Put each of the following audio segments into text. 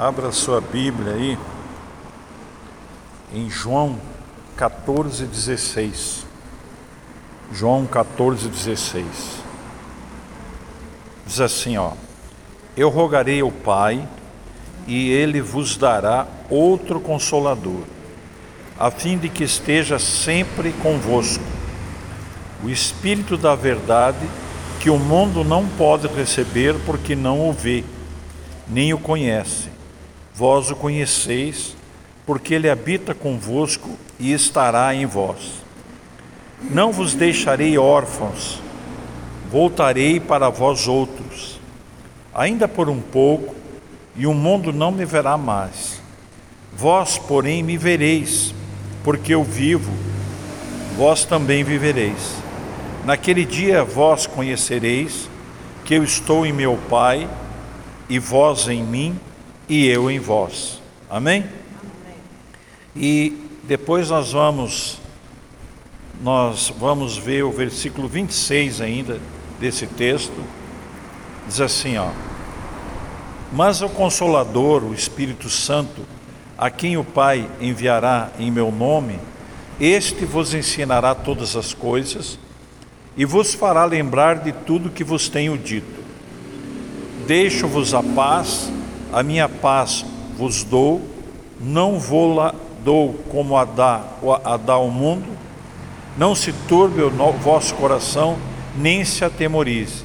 Abra sua Bíblia aí em João 14, 16. João 14, 16. Diz assim, ó: Eu rogarei ao Pai, e ele vos dará outro consolador, a fim de que esteja sempre convosco. O Espírito da verdade, que o mundo não pode receber porque não o vê, nem o conhece Vós o conheceis, porque ele habita convosco e estará em vós. Não vos deixarei órfãos, voltarei para vós outros. Ainda por um pouco, e o mundo não me verá mais. Vós, porém, me vereis, porque eu vivo, vós também vivereis. Naquele dia vós conhecereis que eu estou em meu Pai, e vós em mim, e eu em vós. Amém? E depois nós vamos nós vamos ver o versículo 26 ainda desse texto. Diz assim, ó: Mas o consolador, o Espírito Santo, a quem o Pai enviará em meu nome, este vos ensinará todas as coisas e vos fará lembrar de tudo que vos tenho dito. Deixo-vos a paz, a minha paz vos dou, não vou-la dou como a dá, a dá o mundo, não se turbe o vosso coração, nem se atemorize.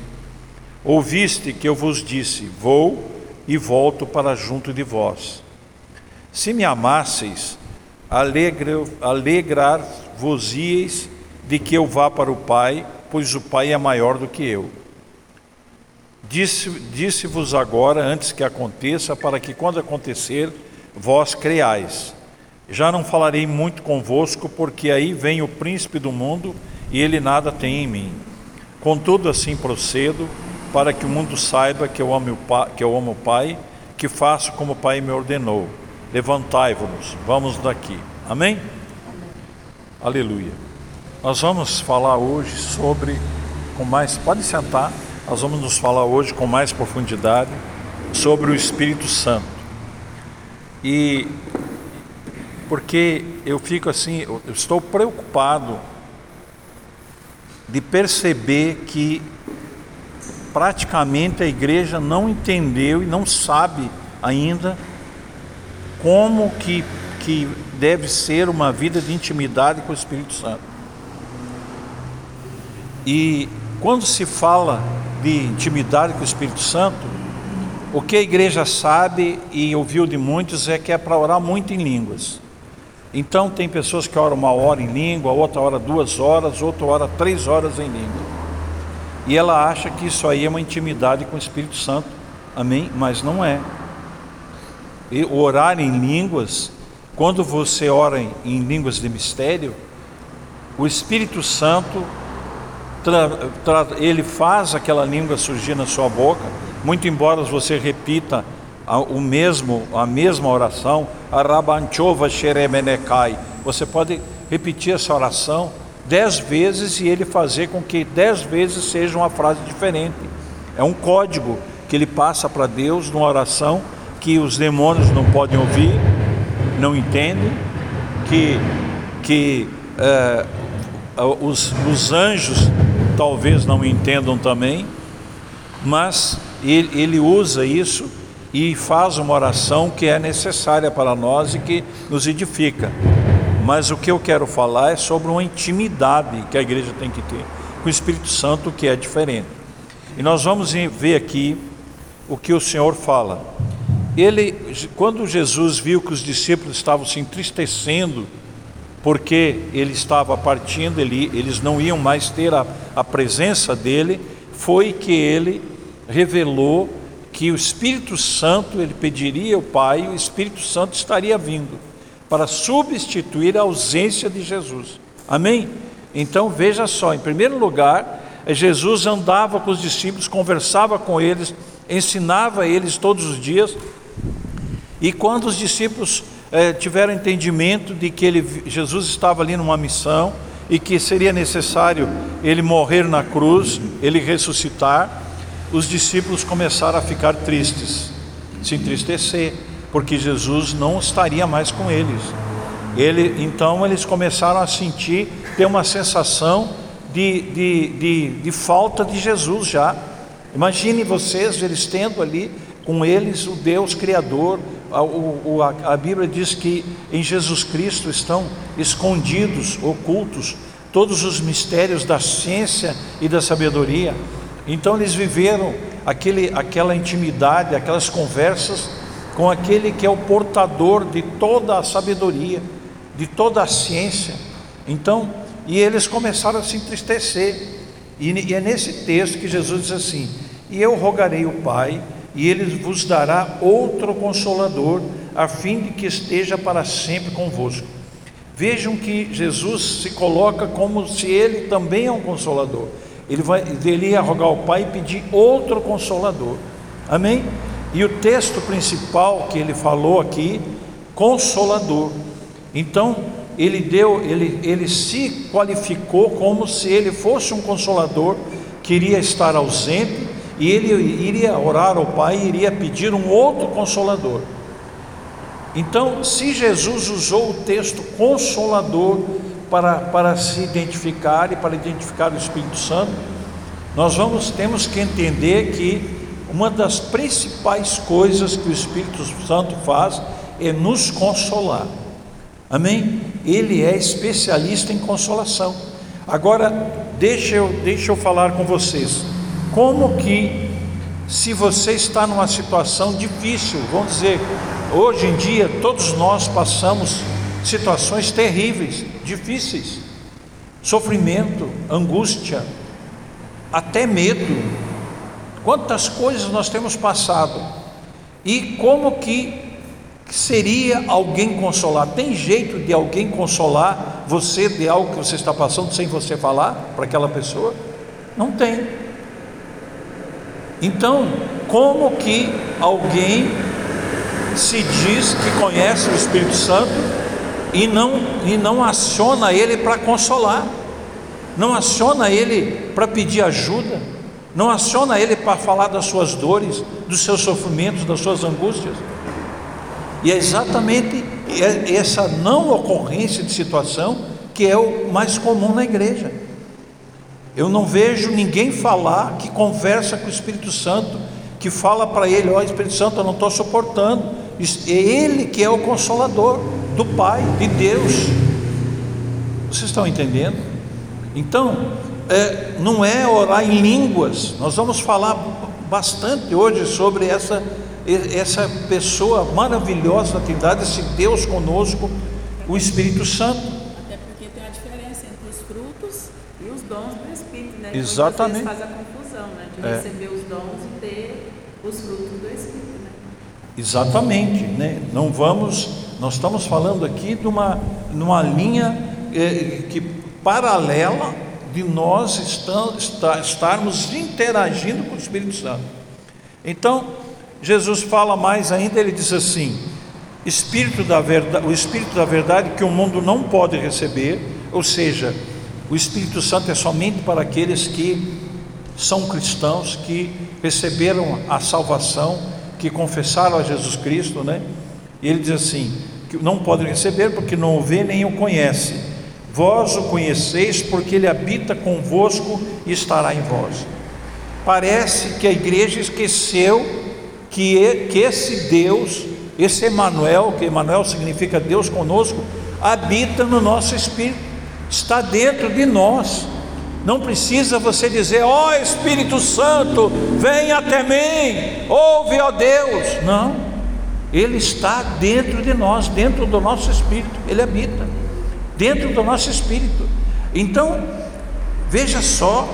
Ouviste que eu vos disse: Vou e volto para junto de vós. Se me amasseis, alegrar-vos-ieis de que eu vá para o Pai, pois o Pai é maior do que eu. Disse-vos disse agora, antes que aconteça, para que quando acontecer, vós creais. Já não falarei muito convosco, porque aí vem o príncipe do mundo e ele nada tem em mim. Contudo, assim procedo, para que o mundo saiba que eu amo o Pai, que eu amo o pai que faço como o Pai me ordenou. Levantai-vos, vamos daqui. Amém? Aleluia. Nós vamos falar hoje sobre, com mais, pode sentar. Nós vamos nos falar hoje com mais profundidade sobre o Espírito Santo. E porque eu fico assim, eu estou preocupado de perceber que praticamente a igreja não entendeu e não sabe ainda como que, que deve ser uma vida de intimidade com o Espírito Santo. E quando se fala de intimidade com o Espírito Santo, o que a igreja sabe e ouviu de muitos é que é para orar muito em línguas. Então tem pessoas que oram uma hora em língua, outra hora duas horas, outra hora três horas em língua. E ela acha que isso aí é uma intimidade com o Espírito Santo. Amém? Mas não é. E orar em línguas, quando você ora em, em línguas de mistério, o Espírito Santo ele faz aquela língua surgir na sua boca, muito embora você repita o mesmo, a mesma oração, Arabanchova Sheremenekai, você pode repetir essa oração dez vezes e ele fazer com que dez vezes seja uma frase diferente. É um código que ele passa para Deus numa oração que os demônios não podem ouvir, não entendem, que, que é, os, os anjos talvez não entendam também, mas ele, ele usa isso e faz uma oração que é necessária para nós e que nos edifica. Mas o que eu quero falar é sobre uma intimidade que a igreja tem que ter com o Espírito Santo, que é diferente. E nós vamos ver aqui o que o Senhor fala. Ele, quando Jesus viu que os discípulos estavam se entristecendo porque ele estava partindo, ele, eles não iam mais ter a, a presença dele, foi que ele revelou que o Espírito Santo, ele pediria ao Pai, o Espírito Santo estaria vindo para substituir a ausência de Jesus. Amém? Então veja só, em primeiro lugar, Jesus andava com os discípulos, conversava com eles, ensinava eles todos os dias, e quando os discípulos é, tiveram entendimento de que ele, Jesus estava ali numa missão e que seria necessário ele morrer na cruz, ele ressuscitar, os discípulos começaram a ficar tristes, se entristecer, porque Jesus não estaria mais com eles. Ele, então eles começaram a sentir, ter uma sensação de, de, de, de falta de Jesus já. Imagine vocês, eles tendo ali com eles o Deus Criador. A, o, a, a Bíblia diz que em Jesus Cristo estão escondidos, ocultos, todos os mistérios da ciência e da sabedoria. Então eles viveram aquele, aquela intimidade, aquelas conversas com aquele que é o portador de toda a sabedoria, de toda a ciência. Então, e eles começaram a se entristecer. E, e é nesse texto que Jesus diz assim: E eu rogarei o Pai, e ele vos dará outro consolador, a fim de que esteja para sempre convosco. Vejam que Jesus se coloca como se ele também é um consolador. Ele, vai, ele ia rogar ao Pai e pedir outro consolador. Amém? E o texto principal que ele falou aqui, consolador. Então, ele deu, ele, ele se qualificou como se ele fosse um consolador, queria estar ausente, e ele iria orar ao Pai e iria pedir um outro consolador. Então, se Jesus usou o texto consolador para, para se identificar e para identificar o Espírito Santo, nós vamos temos que entender que uma das principais coisas que o Espírito Santo faz é nos consolar. Amém? Ele é especialista em consolação. Agora, deixa eu, deixa eu falar com vocês. Como que, se você está numa situação difícil, vamos dizer, hoje em dia todos nós passamos situações terríveis, difíceis, sofrimento, angústia, até medo. Quantas coisas nós temos passado e como que seria alguém consolar? Tem jeito de alguém consolar você de algo que você está passando sem você falar para aquela pessoa? Não tem. Então, como que alguém se diz que conhece o Espírito Santo e não, e não aciona ele para consolar, não aciona ele para pedir ajuda, não aciona ele para falar das suas dores, dos seus sofrimentos, das suas angústias? E é exatamente essa não ocorrência de situação que é o mais comum na igreja. Eu não vejo ninguém falar que conversa com o Espírito Santo, que fala para ele: Ó oh, Espírito Santo, eu não estou suportando. É ele que é o consolador do Pai, de Deus. Vocês estão entendendo? Então, é, não é orar em línguas, nós vamos falar bastante hoje sobre essa, essa pessoa maravilhosa da Trindade, esse Deus conosco, o Espírito Santo. Exatamente. faz a confusão, né? De é. receber os dons e ter os frutos do Espírito, né? Exatamente, né? Não vamos, nós estamos falando aqui de uma, numa linha eh, que paralela de nós está, estarmos interagindo com o Espírito Santo. Então, Jesus fala mais ainda, ele diz assim: Espírito da verdade, o Espírito da verdade que o mundo não pode receber, ou seja, o Espírito Santo é somente para aqueles que são cristãos, que receberam a salvação, que confessaram a Jesus Cristo, né? E ele diz assim: que não podem receber porque não o vê nem o conhece. Vós o conheceis porque ele habita convosco e estará em vós. Parece que a igreja esqueceu que, que esse Deus, esse Emanuel, que Emanuel significa Deus conosco, habita no nosso espírito está dentro de nós. Não precisa você dizer, ó oh, Espírito Santo, vem até mim, ouve, ó Deus. Não, Ele está dentro de nós, dentro do nosso espírito, Ele habita, dentro do nosso espírito. Então, veja só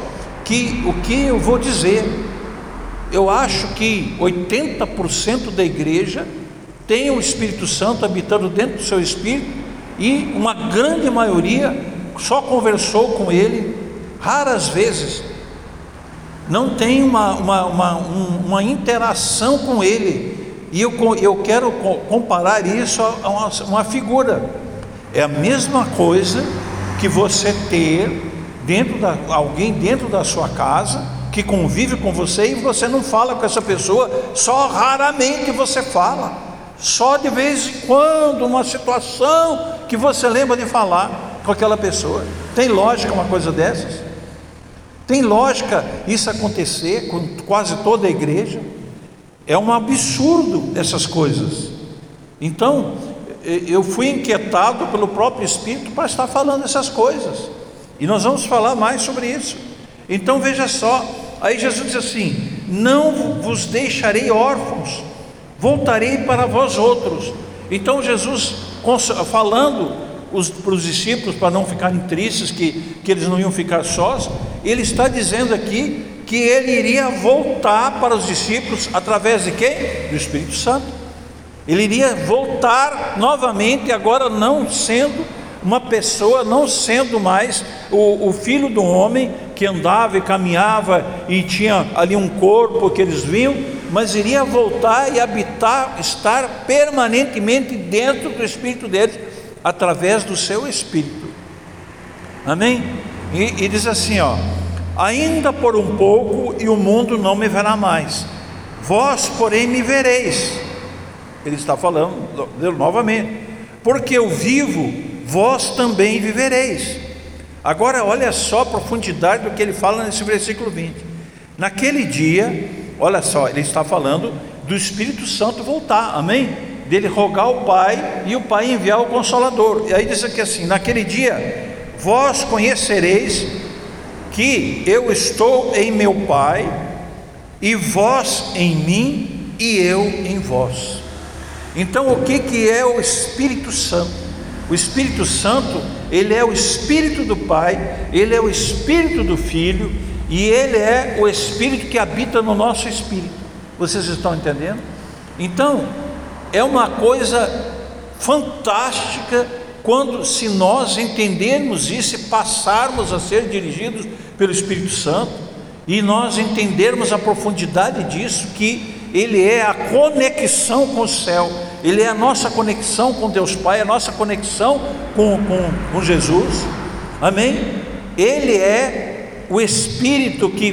que o que eu vou dizer, eu acho que 80% da igreja tem o Espírito Santo habitando dentro do seu espírito e uma grande maioria só conversou com ele raras vezes, não tem uma, uma, uma, uma interação com ele, e eu, eu quero comparar isso a uma, uma figura, é a mesma coisa que você ter dentro da, alguém dentro da sua casa que convive com você e você não fala com essa pessoa, só raramente você fala. Só de vez em quando, uma situação que você lembra de falar com aquela pessoa. Tem lógica uma coisa dessas? Tem lógica isso acontecer com quase toda a igreja? É um absurdo essas coisas. Então, eu fui inquietado pelo próprio Espírito para estar falando essas coisas. E nós vamos falar mais sobre isso. Então veja só, aí Jesus diz assim: Não vos deixarei órfãos, voltarei para vós outros. Então Jesus falando para os discípulos para não ficarem tristes, que, que eles não iam ficar sós, ele está dizendo aqui que ele iria voltar para os discípulos através de quem? Do Espírito Santo. Ele iria voltar novamente, agora não sendo uma pessoa, não sendo mais o, o filho do homem que andava e caminhava e tinha ali um corpo que eles viam, mas iria voltar e habitar, estar permanentemente dentro do espírito deles, através do seu espírito. Amém? E, e diz assim: ó, ainda por um pouco e o mundo não me verá mais, vós, porém, me vereis ele está falando novamente, porque eu vivo, vós também vivereis. Agora, olha só a profundidade do que ele fala nesse versículo 20. Naquele dia, olha só, ele está falando do Espírito Santo voltar, amém? Dele rogar ao Pai e o Pai enviar o Consolador. E aí diz aqui assim: naquele dia, vós conhecereis que eu estou em meu Pai, e vós em mim, e eu em vós. Então, o que, que é o Espírito Santo? O Espírito Santo, ele é o Espírito do Pai, ele é o Espírito do Filho e ele é o Espírito que habita no nosso espírito. Vocês estão entendendo? Então, é uma coisa fantástica quando se nós entendermos isso e passarmos a ser dirigidos pelo Espírito Santo e nós entendermos a profundidade disso que ele é a conexão com o céu, ele é a nossa conexão com Deus Pai, a nossa conexão com, com, com Jesus, amém? Ele é o Espírito que,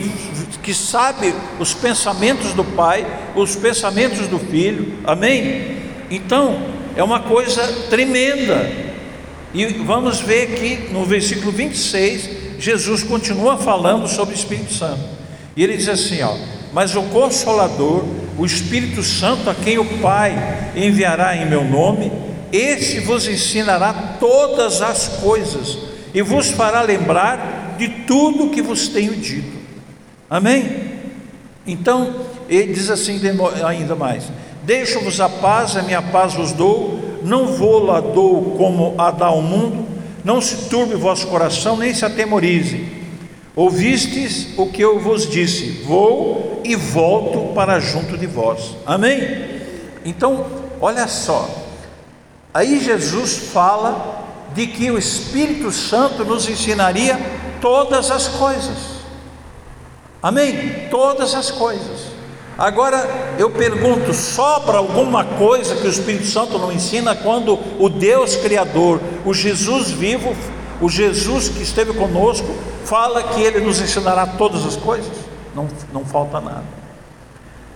que sabe os pensamentos do Pai, os pensamentos do Filho, amém? Então, é uma coisa tremenda, e vamos ver que no versículo 26, Jesus continua falando sobre o Espírito Santo, e ele diz assim: ó, mas o Consolador, o Espírito Santo, a quem o Pai enviará em meu nome, esse vos ensinará todas as coisas e vos fará lembrar de tudo que vos tenho dito. Amém? Então, ele diz assim ainda mais: Deixo-vos a paz, a minha paz vos dou, não vou-la dou como a dá ao mundo, não se turbe o vosso coração, nem se atemorize. Ouvistes o que eu vos disse: Vou e volto para junto de vós. Amém? Então, olha só. Aí Jesus fala de que o Espírito Santo nos ensinaria todas as coisas. Amém? Todas as coisas. Agora eu pergunto: sobra alguma coisa que o Espírito Santo não ensina quando o Deus Criador, o Jesus vivo, o Jesus que esteve conosco, fala que ele nos ensinará todas as coisas, não, não falta nada.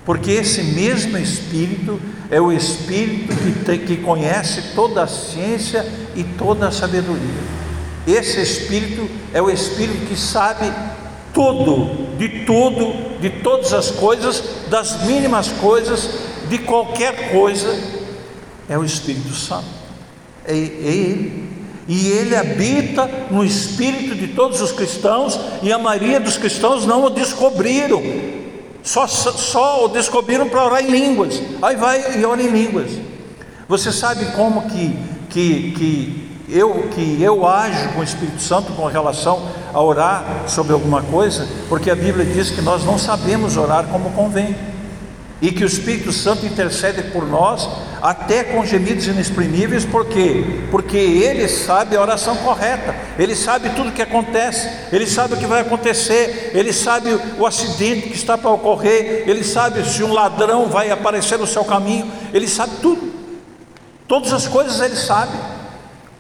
Porque esse mesmo Espírito é o Espírito que, que conhece toda a ciência e toda a sabedoria. Esse Espírito é o Espírito que sabe tudo, de tudo, de todas as coisas, das mínimas coisas, de qualquer coisa. É o Espírito Santo. É, é Ele e ele habita no espírito de todos os cristãos, e a maioria dos cristãos não o descobriram, só, só o descobriram para orar em línguas. Aí vai e ora em línguas. Você sabe como que, que, que, eu, que eu ajo com o Espírito Santo com relação a orar sobre alguma coisa? Porque a Bíblia diz que nós não sabemos orar como convém e que o Espírito Santo intercede por nós até com gemidos inexprimíveis, por quê? Porque ele sabe a oração correta, ele sabe tudo o que acontece, ele sabe o que vai acontecer, ele sabe o acidente que está para ocorrer, ele sabe se um ladrão vai aparecer no seu caminho, ele sabe tudo, todas as coisas ele sabe.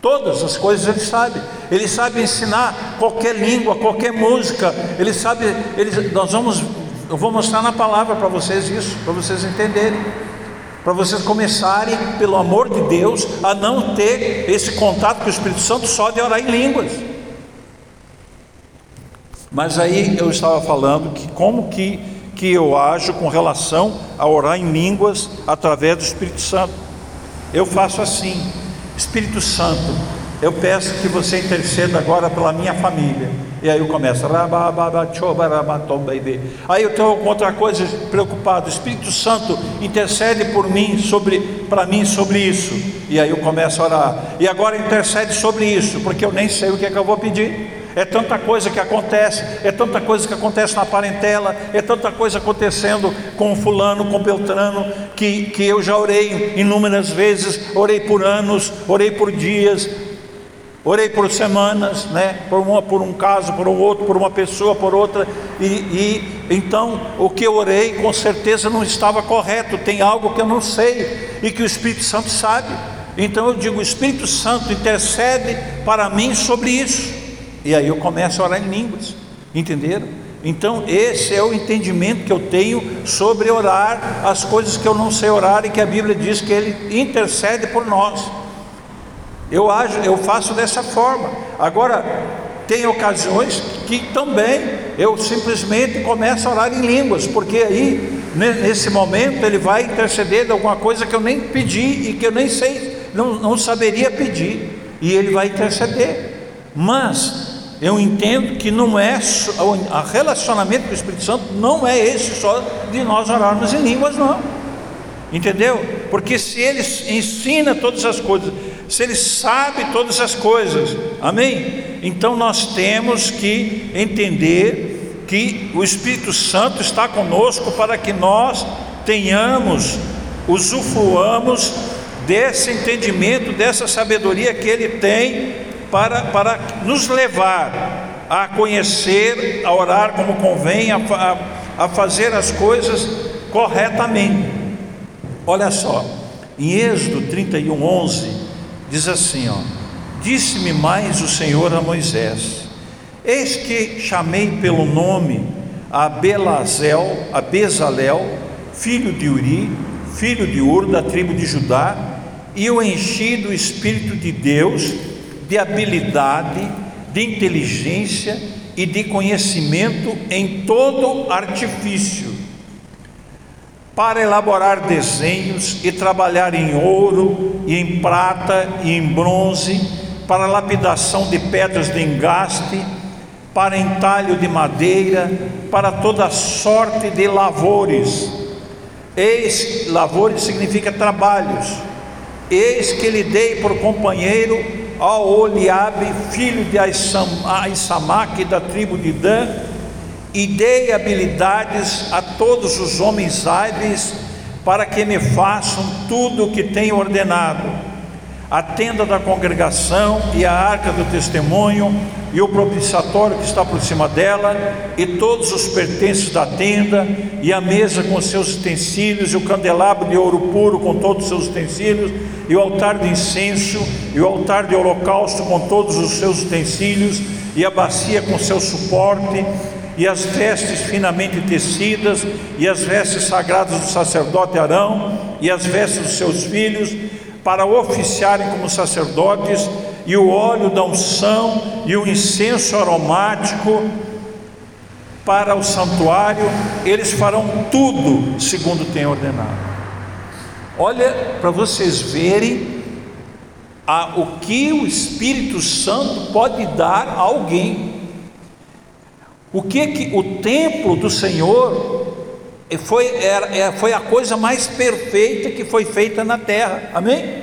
Todas as coisas ele sabe, ele sabe ensinar qualquer língua, qualquer música, ele sabe, ele, nós vamos eu vou mostrar na palavra para vocês isso, para vocês entenderem. para vocês começarem, pelo amor de Deus, a não ter esse contato com o Espírito Santo só de orar em línguas. Mas aí eu estava falando que como que, que eu ajo com relação a orar em línguas através do Espírito Santo. Eu faço assim, Espírito Santo, eu peço que você interceda agora pela minha família. E aí eu começo. Aí eu tenho outra coisa preocupado. Espírito Santo intercede por mim sobre para mim sobre isso. E aí eu começo a orar. E agora intercede sobre isso, porque eu nem sei o que é que eu vou pedir. É tanta coisa que acontece, é tanta coisa que acontece na parentela, é tanta coisa acontecendo com fulano, com Beltrano, que, que eu já orei inúmeras vezes, orei por anos, orei por dias, Orei por semanas, né? Por, uma, por um caso, por um outro, por uma pessoa, por outra, e, e então o que eu orei com certeza não estava correto. Tem algo que eu não sei e que o Espírito Santo sabe. Então eu digo: o Espírito Santo intercede para mim sobre isso. E aí eu começo a orar em línguas, entenderam? Então, esse é o entendimento que eu tenho sobre orar as coisas que eu não sei orar e que a Bíblia diz que Ele intercede por nós. Eu ajo, eu faço dessa forma. Agora, tem ocasiões que também eu simplesmente começo a orar em línguas, porque aí, nesse momento, ele vai interceder de alguma coisa que eu nem pedi e que eu nem sei, não, não saberia pedir, e ele vai interceder. Mas eu entendo que não é o relacionamento com o Espírito Santo não é esse só de nós orarmos em línguas, não. Entendeu? Porque se ele ensina todas as coisas, se Ele sabe todas as coisas, amém? Então nós temos que entender que o Espírito Santo está conosco para que nós tenhamos, usufruamos desse entendimento, dessa sabedoria que Ele tem para, para nos levar a conhecer, a orar como convém, a, a, a fazer as coisas corretamente. Olha só, em Êxodo 31, 11 Diz assim, ó: Disse-me mais o Senhor a Moisés: Eis que chamei pelo nome a Belazel, a Bezalel, filho de Uri, filho de Ur, da tribo de Judá, e o enchi do Espírito de Deus, de habilidade, de inteligência e de conhecimento em todo artifício para elaborar desenhos e trabalhar em ouro e em prata e em bronze, para lapidação de pedras de engaste, para entalho de madeira, para toda sorte de lavores. Eis, lavores significa trabalhos. Eis que lhe dei por companheiro ao Oliabe, filho de Aissamaque, da tribo de Dan, e dei habilidades a todos os homens hábeis para que me façam tudo o que tenho ordenado. A tenda da congregação e a arca do testemunho e o propiciatório que está por cima dela e todos os pertences da tenda e a mesa com seus utensílios e o candelabro de ouro puro com todos os seus utensílios e o altar de incenso e o altar de holocausto com todos os seus utensílios e a bacia com seu suporte e as vestes finamente tecidas, e as vestes sagradas do sacerdote Arão, e as vestes dos seus filhos, para oficiarem como sacerdotes, e o óleo da unção e o incenso aromático para o santuário, eles farão tudo segundo tem ordenado. Olha para vocês verem a, o que o Espírito Santo pode dar a alguém o que que o templo do Senhor foi, era, é, foi a coisa mais perfeita que foi feita na terra, amém?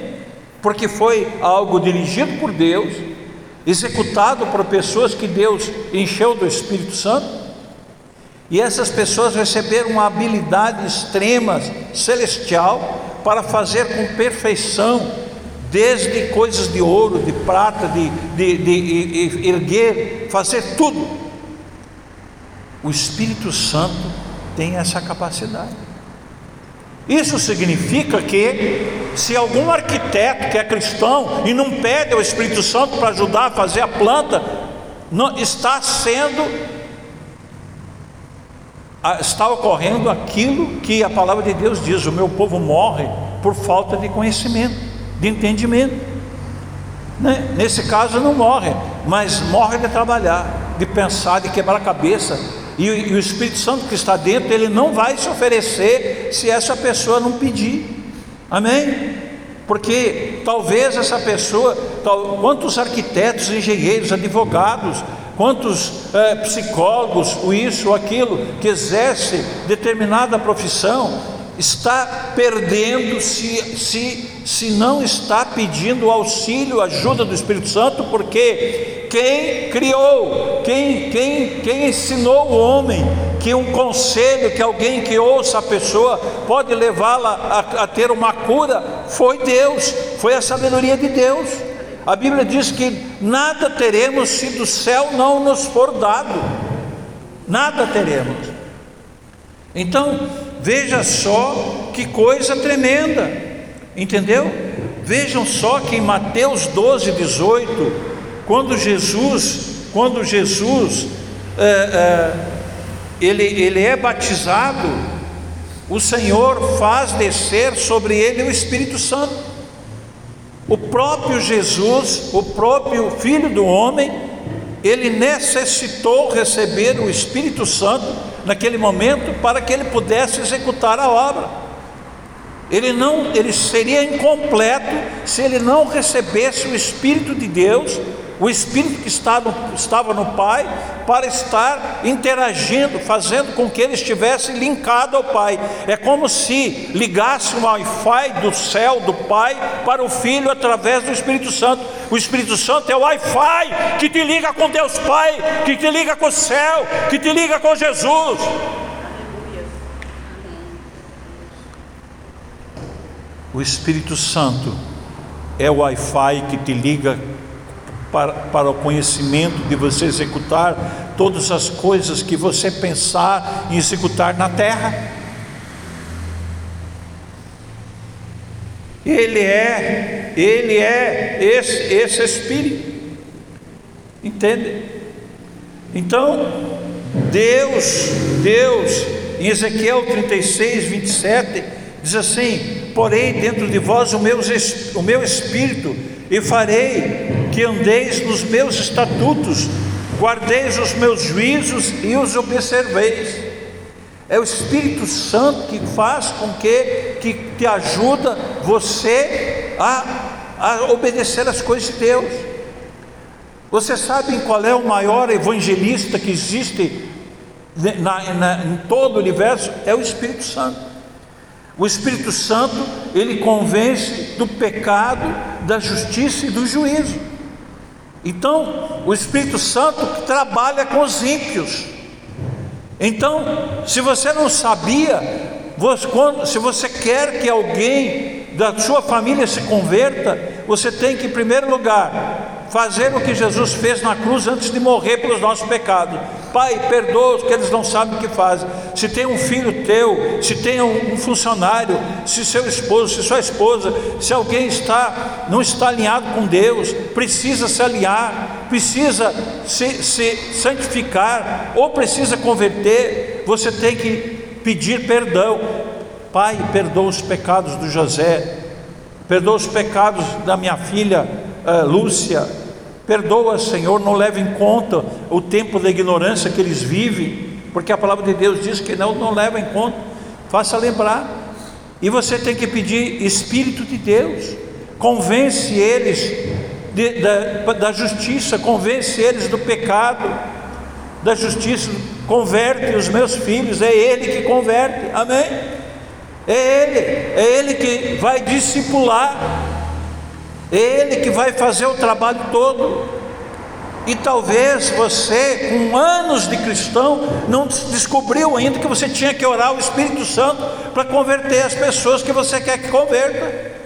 Porque foi algo dirigido por Deus, executado por pessoas que Deus encheu do Espírito Santo, e essas pessoas receberam uma habilidade extrema, celestial, para fazer com perfeição, desde coisas de ouro, de prata, de, de, de, de erguer, fazer tudo. O Espírito Santo tem essa capacidade. Isso significa que, se algum arquiteto que é cristão e não pede ao Espírito Santo para ajudar a fazer a planta, não, está sendo, está ocorrendo aquilo que a palavra de Deus diz: o meu povo morre por falta de conhecimento, de entendimento. Né? Nesse caso não morre, mas morre de trabalhar, de pensar, de quebrar a cabeça. E, e o Espírito Santo que está dentro, ele não vai se oferecer se essa pessoa não pedir. Amém? Porque talvez essa pessoa, tal, quantos arquitetos, engenheiros, advogados, quantos é, psicólogos, o isso, ou aquilo, que exerce determinada profissão, está perdendo se, se, se não está pedindo auxílio, ajuda do Espírito Santo, porque quem criou, quem, quem, quem ensinou o homem que um conselho, que alguém que ouça a pessoa pode levá-la a, a ter uma cura, foi Deus, foi a sabedoria de Deus. A Bíblia diz que nada teremos se do céu não nos for dado, nada teremos. Então, Veja só que coisa tremenda, entendeu? Vejam só que em Mateus 12, 18, quando Jesus, quando Jesus é, é, ele, ele é batizado, o Senhor faz descer sobre ele o Espírito Santo. O próprio Jesus, o próprio Filho do Homem, ele necessitou receber o Espírito Santo naquele momento para que ele pudesse executar a obra. Ele não, ele seria incompleto se ele não recebesse o Espírito de Deus o Espírito que estava no, estava no Pai, para estar interagindo, fazendo com que ele estivesse linkado ao Pai. É como se ligasse um Wi-Fi do céu, do Pai, para o Filho através do Espírito Santo. O Espírito Santo é o Wi-Fi que te liga com Deus Pai, que te liga com o céu, que te liga com Jesus. O Espírito Santo é o Wi-Fi que te liga para, para o conhecimento de você executar todas as coisas que você pensar em executar na terra. Ele é, ele é esse, esse Espírito, entende? Então, Deus, Deus, em Ezequiel 36, 27, diz assim: Porém, dentro de vós o meu, o meu Espírito, e farei que andeis nos meus estatutos, guardeis os meus juízos e os observeis. É o Espírito Santo que faz com que, que te ajuda você a, a obedecer as coisas de Deus. Você sabe qual é o maior evangelista que existe na, na, em todo o universo? É o Espírito Santo. O Espírito Santo, ele convence do pecado, da justiça e do juízo. Então, o Espírito Santo trabalha com os ímpios. Então, se você não sabia, se você quer que alguém da sua família se converta, você tem que, em primeiro lugar, fazer o que Jesus fez na cruz antes de morrer pelos nossos pecados. Pai, perdoa-os que eles não sabem o que fazem. Se tem um filho teu, se tem um funcionário, se seu esposo, se sua esposa, se alguém está não está alinhado com Deus, precisa se alinhar, precisa se, se santificar ou precisa converter, você tem que pedir perdão. Pai, perdoa os pecados do José, perdoa os pecados da minha filha uh, Lúcia, perdoa, Senhor, não leva em conta o tempo da ignorância que eles vivem, porque a palavra de Deus diz que não, não leva em conta, faça lembrar. E você tem que pedir Espírito de Deus, convence eles de, da, da justiça, convence eles do pecado, da justiça, converte os meus filhos, é Ele que converte, amém? É Ele, é Ele que vai discipular ele que vai fazer o trabalho todo. E talvez você, com anos de cristão, não descobriu ainda que você tinha que orar o Espírito Santo para converter as pessoas que você quer que converta.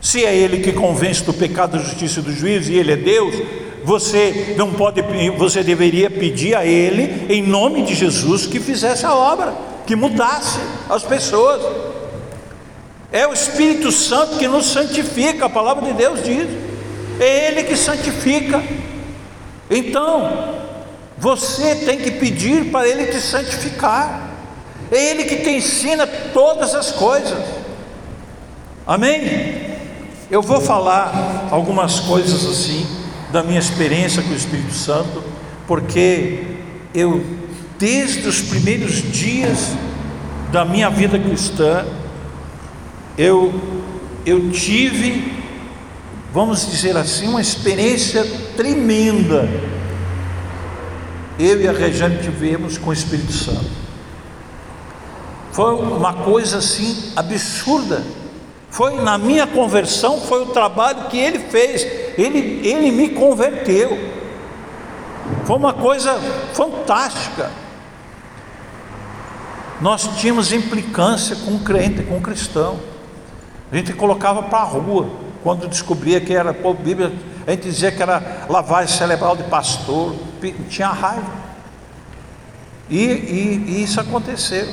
Se é Ele que convence do pecado, da justiça e do juízo, e Ele é Deus, você não pode, você deveria pedir a Ele, em nome de Jesus, que fizesse a obra, que mudasse as pessoas. É o Espírito Santo que nos santifica, a palavra de Deus diz. É Ele que santifica. Então, você tem que pedir para Ele te santificar. É Ele que te ensina todas as coisas. Amém? Eu vou falar algumas coisas assim da minha experiência com o Espírito Santo, porque eu, desde os primeiros dias da minha vida cristã, eu, eu tive, vamos dizer assim, uma experiência tremenda. Eu e a Regiane tivemos com o Espírito Santo. Foi uma coisa assim absurda. Foi na minha conversão, foi o trabalho que ele fez. Ele, ele me converteu. Foi uma coisa fantástica. Nós tínhamos implicância com o crente, com o cristão. A gente colocava para a rua. Quando descobria que era pô, Bíblia, a gente dizia que era lavagem cerebral de pastor. Tinha raiva. E, e, e isso aconteceu.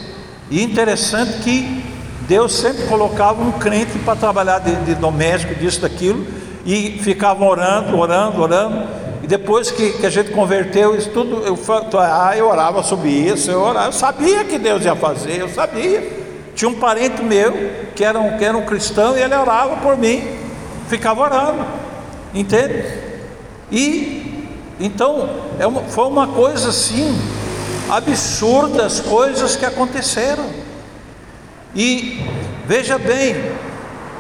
E interessante que Deus sempre colocava um crente para trabalhar de, de, doméstico, disso, daquilo, e ficava orando, orando, orando. E depois que, que a gente converteu, isso tudo, eu, ah, eu orava sobre isso, eu, orava, eu sabia que Deus ia fazer, eu sabia. Tinha um parente meu que era um, que era um cristão e ele orava por mim, ficava orando, entende? E então é uma, foi uma coisa assim absurda as coisas que aconteceram. E veja bem,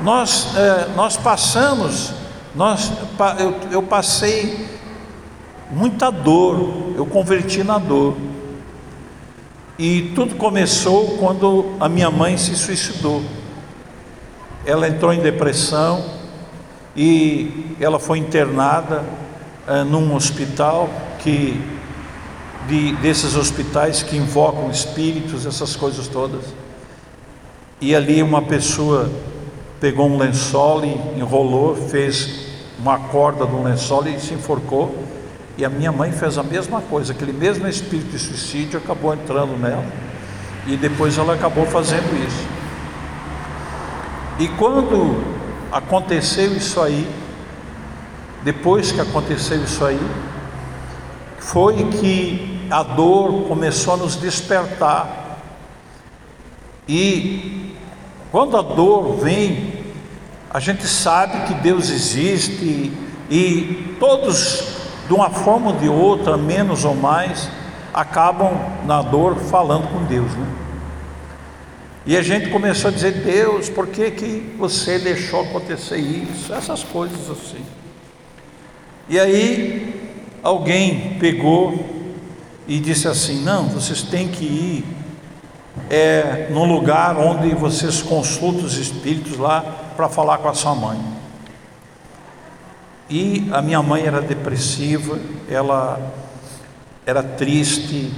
nós, é, nós passamos, nós, eu, eu passei muita dor, eu converti na dor. E tudo começou quando a minha mãe se suicidou. Ela entrou em depressão e ela foi internada é, num hospital que de, desses hospitais que invocam espíritos, essas coisas todas. E ali uma pessoa pegou um lençol e enrolou, fez uma corda do lençol e se enforcou. E a minha mãe fez a mesma coisa, aquele mesmo espírito de suicídio acabou entrando nela. E depois ela acabou fazendo isso. E quando aconteceu isso aí, depois que aconteceu isso aí, foi que a dor começou a nos despertar. E quando a dor vem, a gente sabe que Deus existe e todos, de uma forma ou de outra, menos ou mais, acabam na dor falando com Deus. Né? E a gente começou a dizer: Deus, por que, que você deixou acontecer isso? Essas coisas assim. E aí, alguém pegou e disse assim: Não, vocês têm que ir é, no lugar onde vocês consultam os espíritos lá para falar com a sua mãe. E a minha mãe era depressiva, ela era triste,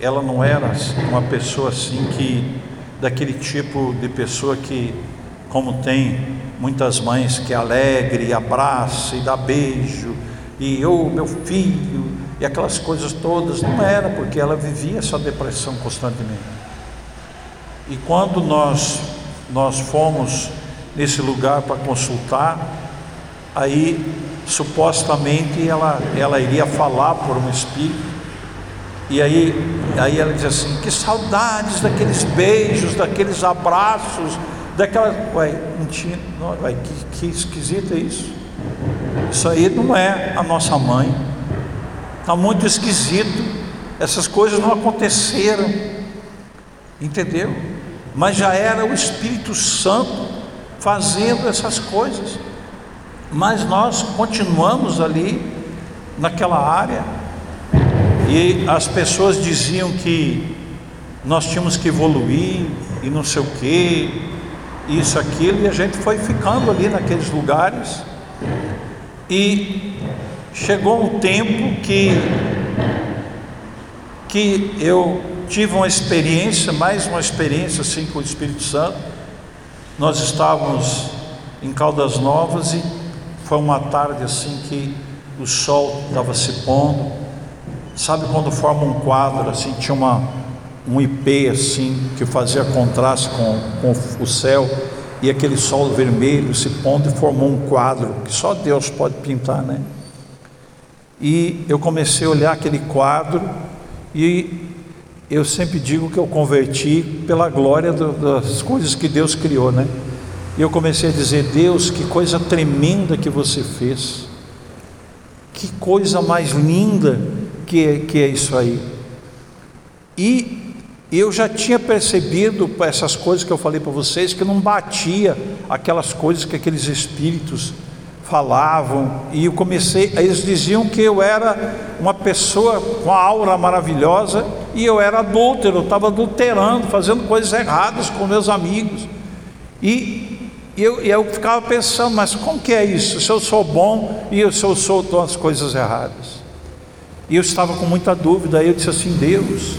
ela não era uma pessoa assim que daquele tipo de pessoa que como tem muitas mães que é alegre, abraça e dá beijo e oh meu filho e aquelas coisas todas, não era porque ela vivia essa depressão constantemente. E quando nós nós fomos nesse lugar para consultar, aí supostamente ela ela iria falar por um espírito. E aí aí ela diz assim: "Que saudades daqueles beijos, daqueles abraços, daquela, ué, não tinha, não, ué, que, que esquisito é isso. Isso aí não é a nossa mãe. Está muito esquisito. Essas coisas não aconteceram. Entendeu? mas já era o Espírito Santo fazendo essas coisas. Mas nós continuamos ali naquela área e as pessoas diziam que nós tínhamos que evoluir e não sei o que, isso, aquilo, e a gente foi ficando ali naqueles lugares e chegou um tempo que que eu tive uma experiência, mais uma experiência assim com o Espírito Santo. Nós estávamos em Caldas Novas e foi uma tarde assim que o sol estava se pondo. Sabe quando forma um quadro assim, tinha uma, um IP assim que fazia contraste com, com o céu e aquele sol vermelho se pondo e formou um quadro que só Deus pode pintar, né? E eu comecei a olhar aquele quadro e eu sempre digo que eu converti pela glória do, das coisas que Deus criou, né? E eu comecei a dizer: Deus, que coisa tremenda que você fez. Que coisa mais linda que é, que é isso aí. E eu já tinha percebido essas coisas que eu falei para vocês, que não batia aquelas coisas que aqueles espíritos falavam, e eu comecei, eles diziam que eu era uma pessoa com a aura maravilhosa e eu era adúltero, eu estava adulterando, fazendo coisas erradas com meus amigos. E eu, eu ficava pensando, mas como que é isso? Se eu sou bom e se eu sou as coisas erradas? E eu estava com muita dúvida, aí eu disse assim: Deus,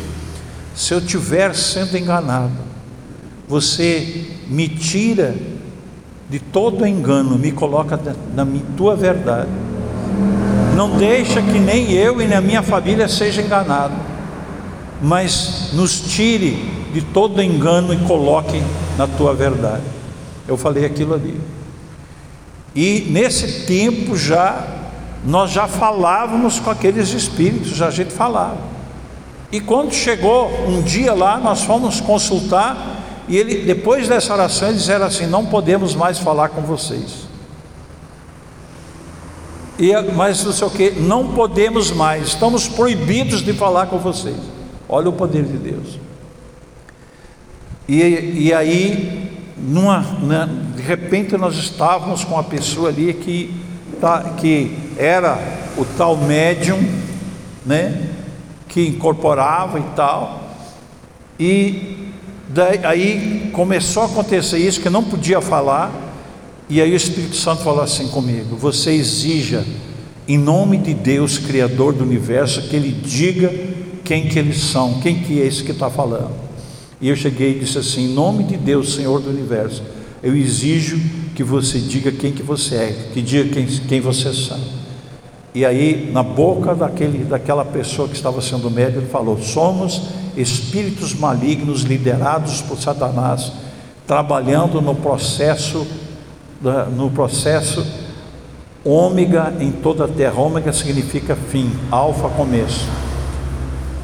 se eu estiver sendo enganado, você me tira de todo engano, me coloca na tua verdade. Não deixa que nem eu e nem a minha família seja enganado, mas nos tire de todo engano e coloque na tua verdade. Eu falei aquilo ali. E nesse tempo já nós já falávamos com aqueles espíritos, já a gente falava. E quando chegou um dia lá, nós fomos consultar e ele, depois dessa oração, eles disseram assim: Não podemos mais falar com vocês. E, mas não sei o que, não podemos mais, estamos proibidos de falar com vocês. Olha o poder de Deus. E, e aí, numa, na, de repente, nós estávamos com uma pessoa ali que, tá, que era o tal médium, né, que incorporava e tal, e Daí, aí começou a acontecer isso, que não podia falar, e aí o Espírito Santo falou assim comigo: Você exija, em nome de Deus, Criador do universo, que Ele diga quem que eles são, quem que é esse que está falando. E eu cheguei e disse assim: Em nome de Deus, Senhor do universo, eu exijo que você diga quem que você é, que diga quem, quem você sabe. E aí, na boca daquele, daquela pessoa que estava sendo médico, ele falou: Somos espíritos malignos liderados por Satanás, trabalhando no processo, no processo ômega em toda a terra. Ômega significa fim, alfa começo.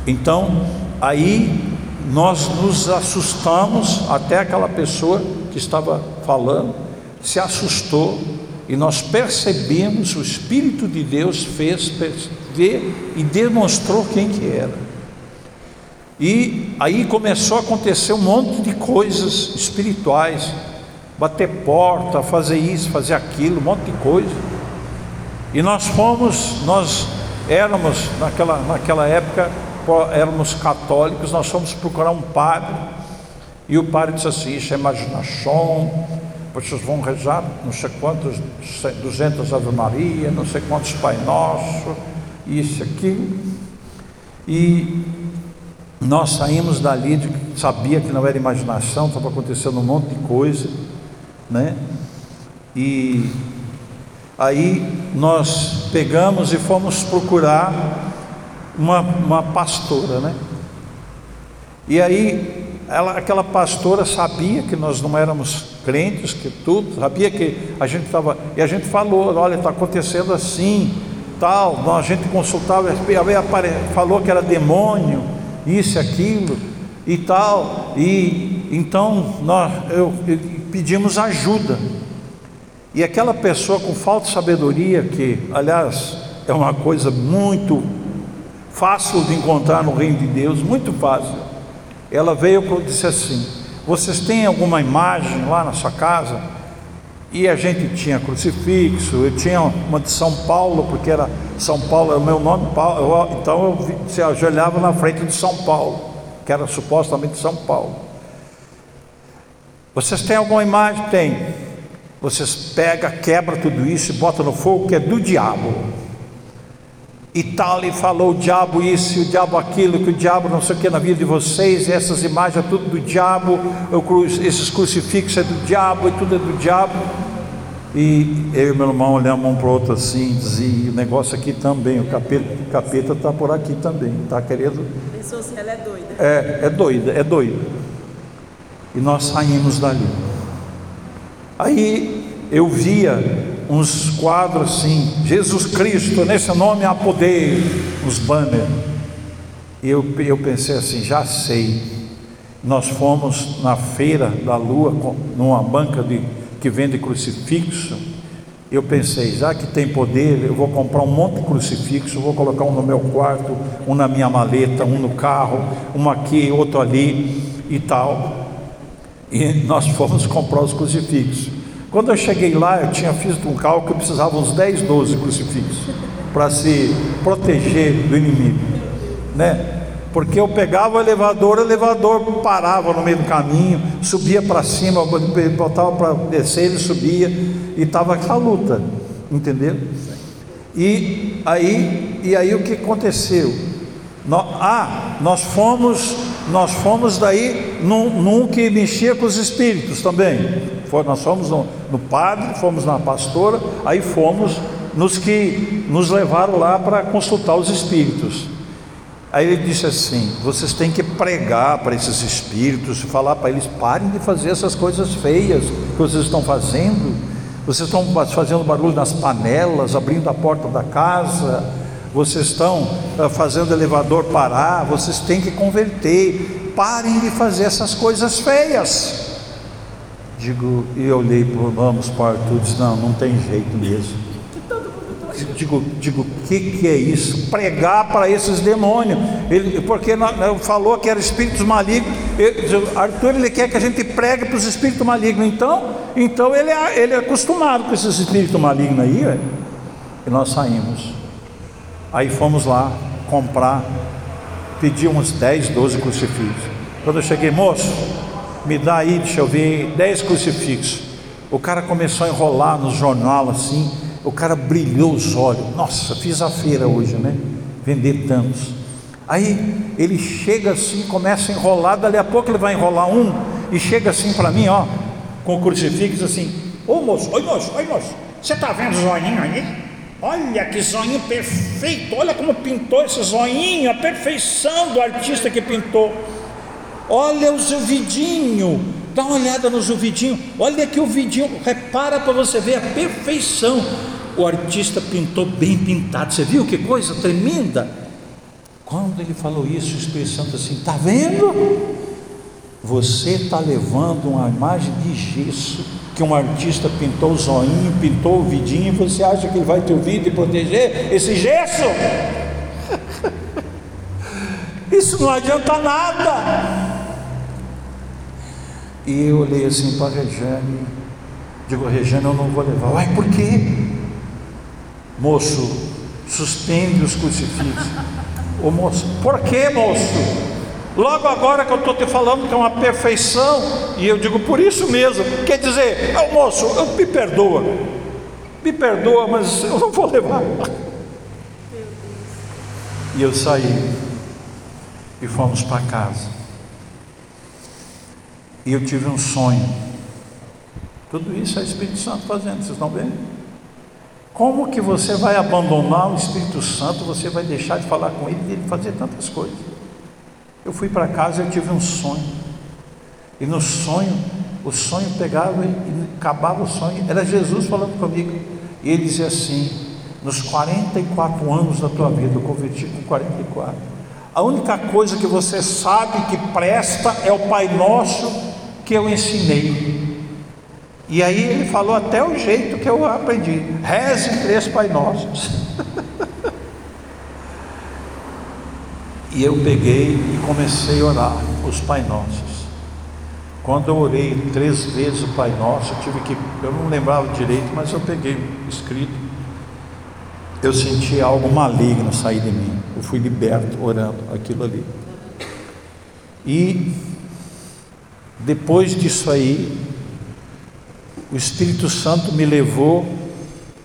Então, aí nós nos assustamos, até aquela pessoa que estava falando se assustou e nós percebemos o Espírito de Deus fez ver e demonstrou quem que era. E aí começou a acontecer um monte de coisas espirituais, bater porta, fazer isso, fazer aquilo, um monte de coisa. E nós fomos, nós éramos naquela, naquela época, éramos católicos, nós fomos procurar um padre, e o padre disse assim, isso é imaginação, vocês vão rezar não sei quantos, 200 Ave Maria, não sei quantos Pai Nosso, isso, aquilo. E nós saímos dali, de, sabia que não era imaginação, estava acontecendo um monte de coisa, né? E aí nós pegamos e fomos procurar uma, uma pastora, né? E aí ela, aquela pastora sabia que nós não éramos crentes, que tudo, sabia que a gente estava, e a gente falou, olha, está acontecendo assim, tal, a gente consultava, falou que era demônio, isso aquilo e tal. E então nós eu, eu, pedimos ajuda. E aquela pessoa com falta de sabedoria, que aliás é uma coisa muito fácil de encontrar no reino de Deus, muito fácil. Ela veio e disse assim: Vocês têm alguma imagem lá na sua casa? E a gente tinha crucifixo, eu tinha uma de São Paulo, porque era São Paulo, é o meu nome, Paulo, eu, então eu se ajoelhava na frente de São Paulo, que era supostamente São Paulo. Vocês têm alguma imagem? Tem. Vocês pegam, quebra tudo isso e bota no fogo, que é do diabo. E tal, e falou o diabo isso, e o diabo aquilo, que o diabo não sei o que na vida de vocês, e essas imagens é tudo do diabo, esses crucifixos é do diabo, e tudo é do diabo. E eu e meu irmão olhamos um para o outro assim, dizia, o negócio aqui também, o capeta está por aqui também, está querendo. Pensou se ela é doida. É, é doida, é doida. E nós saímos dali. Aí eu via uns quadros assim, Jesus Cristo, nesse nome há poder, os banners. E eu, eu pensei assim, já sei. Nós fomos na feira da lua, numa banca de que vende crucifixo. Eu pensei, já que tem poder, eu vou comprar um monte de crucifixo, vou colocar um no meu quarto, um na minha maleta, um no carro, um aqui, outro ali e tal. E nós fomos comprar os crucifixos. Quando eu cheguei lá, eu tinha feito um cálculo que precisava uns 10, 12 crucifixos para se proteger do inimigo, né? Porque eu pegava o elevador, o elevador parava no meio do caminho, subia para cima, botava para descer, ele subia e estava aquela luta, entendeu? E aí, e aí o que aconteceu? Ah, nós fomos, nós fomos daí num, num que mexia com os espíritos também. Nós fomos no, no padre, fomos na pastora, aí fomos nos que nos levaram lá para consultar os espíritos. Aí ele disse assim: vocês têm que pregar para esses espíritos, falar para eles: parem de fazer essas coisas feias que vocês estão fazendo. Vocês estão fazendo barulho nas panelas, abrindo a porta da casa, vocês estão ah, fazendo elevador parar, vocês têm que converter. Parem de fazer essas coisas feias. Digo, e eu olhei para o Arthur e disse: não, não tem jeito mesmo digo, digo, o que, que é isso? Pregar para esses demônios. Ele, porque falou que eram espíritos malignos. Arthur ele quer que a gente pregue para os espíritos malignos. Então, então ele, é, ele é acostumado com esses espíritos malignos aí. E nós saímos. Aí fomos lá comprar, pedi uns 10, 12 crucifixos. Quando eu cheguei, moço, me dá aí, deixa eu ver, 10 crucifixos. O cara começou a enrolar no jornal assim o cara brilhou os olhos. Nossa, fiz a feira hoje, né? Vender tantos. Aí ele chega assim, começa a enrolar, dali a pouco ele vai enrolar um e chega assim para mim, ó, com o crucifixo assim: Ô moço, oi moço, oi moço, você tá vendo o zoinho aí? Olha que zoinho perfeito, olha como pintou esse zoinho, a perfeição do artista que pintou. Olha o seu vidinho, dá uma olhada no seu vidinho, olha aqui o vidinho, repara para você ver a perfeição o artista pintou bem pintado. Você viu que coisa tremenda? Quando ele falou isso, o Espírito Santo assim, está vendo? Você está levando uma imagem de gesso que um artista pintou o zoinho, pintou o vidinho, você acha que ele vai te ouvir e proteger esse gesso? Isso não adianta nada. E eu olhei assim para a Regiane, digo, Regiane, eu não vou levar. Uai, por quê? Moço, suspende os crucifixos. Ô moço, por que moço? Logo agora que eu estou te falando que é uma perfeição, e eu digo por isso mesmo, quer dizer, oh, moço, me perdoa, me perdoa, mas eu não vou levar. E eu saí e fomos para casa. E eu tive um sonho. Tudo isso é o Espírito Santo fazendo, vocês estão vendo? Como que você vai abandonar o Espírito Santo? Você vai deixar de falar com ele e ele fazer tantas coisas? Eu fui para casa e tive um sonho. E no sonho, o sonho pegava e acabava o sonho. Era Jesus falando comigo. E ele dizia assim: Nos 44 anos da tua vida, eu converti com 44. A única coisa que você sabe que presta é o Pai Nosso que eu ensinei. E aí ele falou até o jeito que eu aprendi: reze três Pai Nossos. e eu peguei e comecei a orar os Pai Nossos. Quando eu orei três vezes o Pai Nosso, eu tive que, eu não lembrava direito, mas eu peguei escrito. Eu senti algo maligno sair de mim. Eu fui liberto orando aquilo ali. E depois disso aí, o Espírito Santo me levou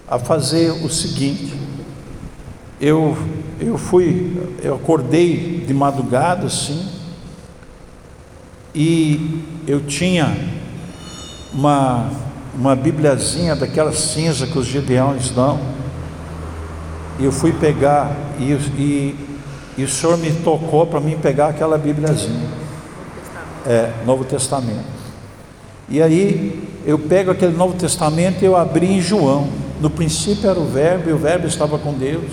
a fazer o seguinte. Eu, eu fui, eu acordei de madrugada assim, e eu tinha uma, uma bibliazinha daquela cinza que os gideões dão, e eu fui pegar, e, e, e o Senhor me tocou para mim pegar aquela bibliazinha. É, Novo Testamento. E aí eu pego aquele Novo Testamento e eu abri em João. No princípio era o Verbo, e o Verbo estava com Deus,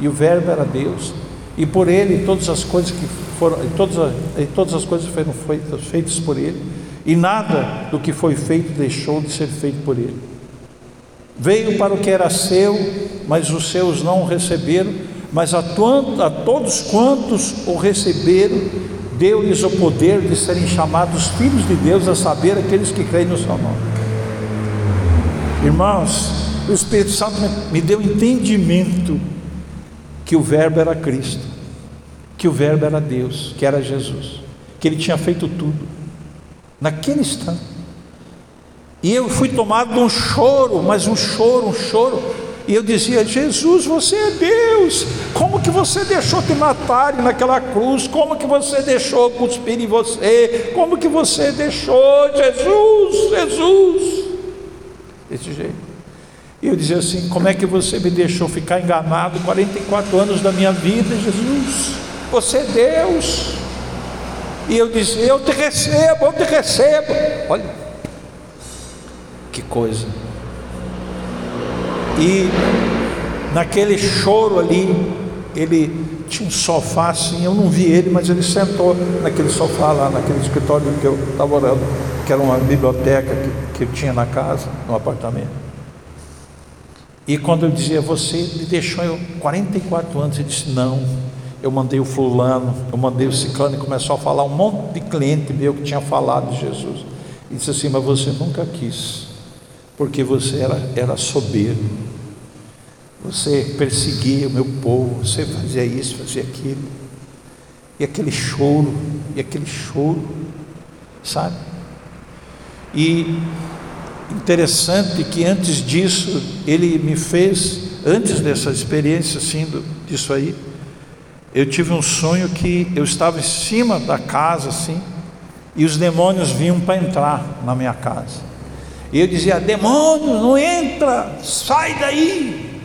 e o Verbo era Deus. E por ele todas as coisas que foram, todas, todas as coisas foram feitas, feitas por ele. e nada do que foi feito deixou de ser feito por ele. Veio para o que era seu, mas os seus não o receberam, mas a, a todos quantos o receberam, deu-lhes o poder de serem chamados filhos de Deus, a saber, aqueles que creem no seu nome. Irmãos, o Espírito Santo me deu entendimento que o Verbo era Cristo, que o Verbo era Deus, que era Jesus, que ele tinha feito tudo, naquele instante. E eu fui tomado de um choro, mas um choro, um choro, e eu dizia: Jesus, você é Deus. Como que você deixou te matarem naquela cruz? Como que você deixou cuspir em você? Como que você deixou, Jesus, Jesus? Desse jeito. E eu dizia assim: Como é que você me deixou ficar enganado 44 anos da minha vida, Jesus? Você é Deus. E eu dizia: Eu te recebo, eu te recebo. Olha, que coisa. E naquele choro ali, ele tinha um sofá assim, eu não vi ele, mas ele sentou naquele sofá lá, naquele escritório que eu estava orando, que era uma biblioteca que, que tinha na casa, no apartamento. E quando eu dizia, você me deixou eu 44 anos, ele disse, não, eu mandei o fulano, eu mandei o ciclano, e começou a falar um monte de cliente meu que tinha falado de Jesus. E disse assim, mas você nunca quis porque você era, era soberbo, você perseguia o meu povo, você fazia isso, fazia aquilo, e aquele choro, e aquele choro, sabe? E interessante que antes disso, ele me fez, antes dessa experiência assim, do, disso aí, eu tive um sonho que eu estava em cima da casa assim, e os demônios vinham para entrar na minha casa. E eu dizia: demônio, não entra, sai daí.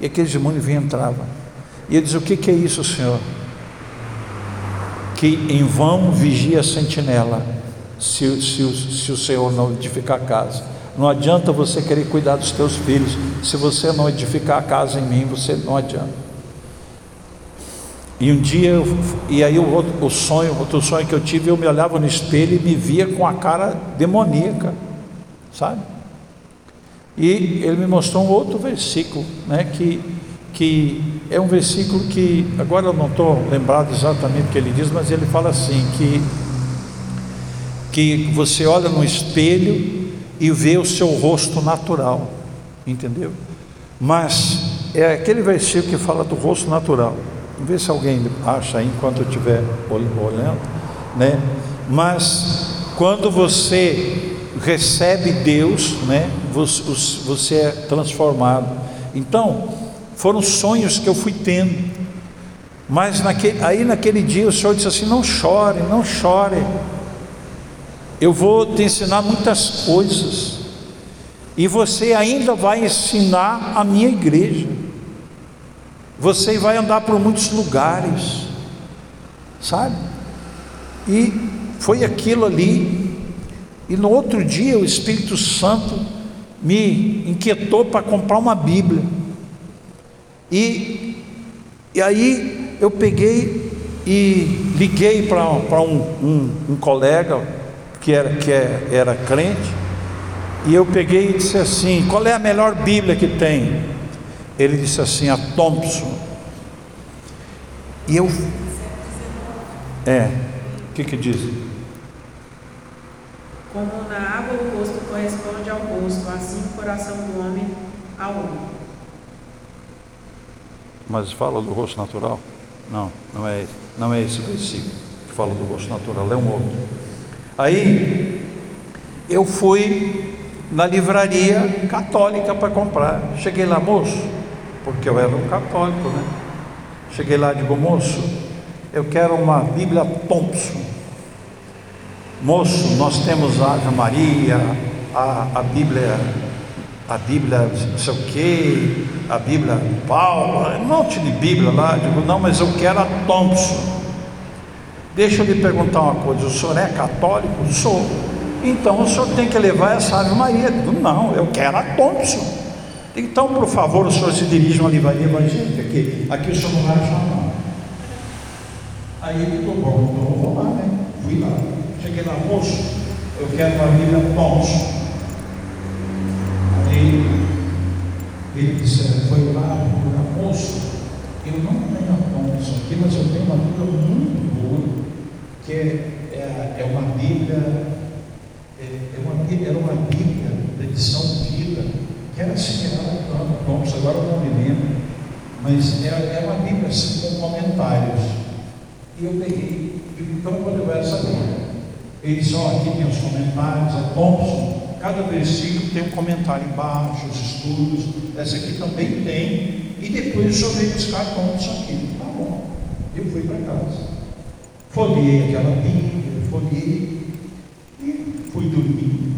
E aqueles demônios vinham e entravam. E eu dizia: o que, que é isso, Senhor? Que em vão vigia a sentinela, se, se, se o Senhor não edificar a casa. Não adianta você querer cuidar dos teus filhos, se você não edificar a casa em mim, você não adianta. E um dia, eu, e aí o, outro, o sonho, outro sonho que eu tive, eu me olhava no espelho e me via com a cara demoníaca sabe? E ele me mostrou um outro versículo, né, que, que é um versículo que, agora eu não estou lembrado exatamente o que ele diz, mas ele fala assim: que, que você olha no espelho e vê o seu rosto natural, entendeu? Mas é aquele versículo que fala do rosto natural. Vamos ver se alguém acha aí enquanto eu estiver olhando, né? Mas quando você recebe Deus, né? Você é transformado. Então, foram sonhos que eu fui tendo. Mas naquele, aí naquele dia o Senhor disse assim: não chore, não chore. Eu vou te ensinar muitas coisas. E você ainda vai ensinar a minha igreja. Você vai andar por muitos lugares. Sabe? E foi aquilo ali e no outro dia o Espírito Santo me inquietou para comprar uma Bíblia. E, e aí eu peguei e liguei para um, um, um, colega que, era, que é, era crente, e eu peguei e disse assim: qual é a melhor Bíblia que tem? Ele disse assim: a Thompson. E eu. É, o que que diz? Como na água o rosto corresponde ao rosto, assim o coração do homem ao homem. Mas fala do rosto natural? Não, não é, não é esse versículo que fala do rosto natural, é um outro. Aí eu fui na livraria católica para comprar. Cheguei lá, moço, porque eu era um católico, né? Cheguei lá e digo, moço, eu quero uma Bíblia Thompson moço, nós temos a Ave Maria, a, a Bíblia, a Bíblia não sei o quê, a Bíblia Paulo, um monte de Bíblia lá. Eu digo, não, mas eu quero a Thompson. Deixa eu lhe perguntar uma coisa: o senhor é católico? Sou. Então o senhor tem que levar essa Ave Maria. Digo, não, eu quero a Thompson. Então, por favor, o senhor se dirige a uma livraria evangélica aqui. Aqui o senhor não vai achar. Aí ele falou, bom, então eu vou lá, né? Fui lá. Cheguei lá, moço, eu quero uma Bíblia Thompson. Aí ele disse, foi lá procurar, moço, eu não tenho a Thompson aqui, mas eu tenho uma Bíblia muito que é, é, uma Bíblia, é, é uma, era uma Bíblia da edição Vida, que era similar ao Thompson, agora eu não me lembro, mas é, é uma Bíblia assim com comentários. E eu peguei, então eu vou levar essa Bíblia. Ele disse, ó, aqui tem os comentários, é Thompson, cada versículo tem um comentário embaixo, os estudos, essa aqui também tem, e depois o senhor veio buscar Thompson aqui. Tá bom. Eu fui para casa. Folhei aquela Bíblia, folhei e fui dormir.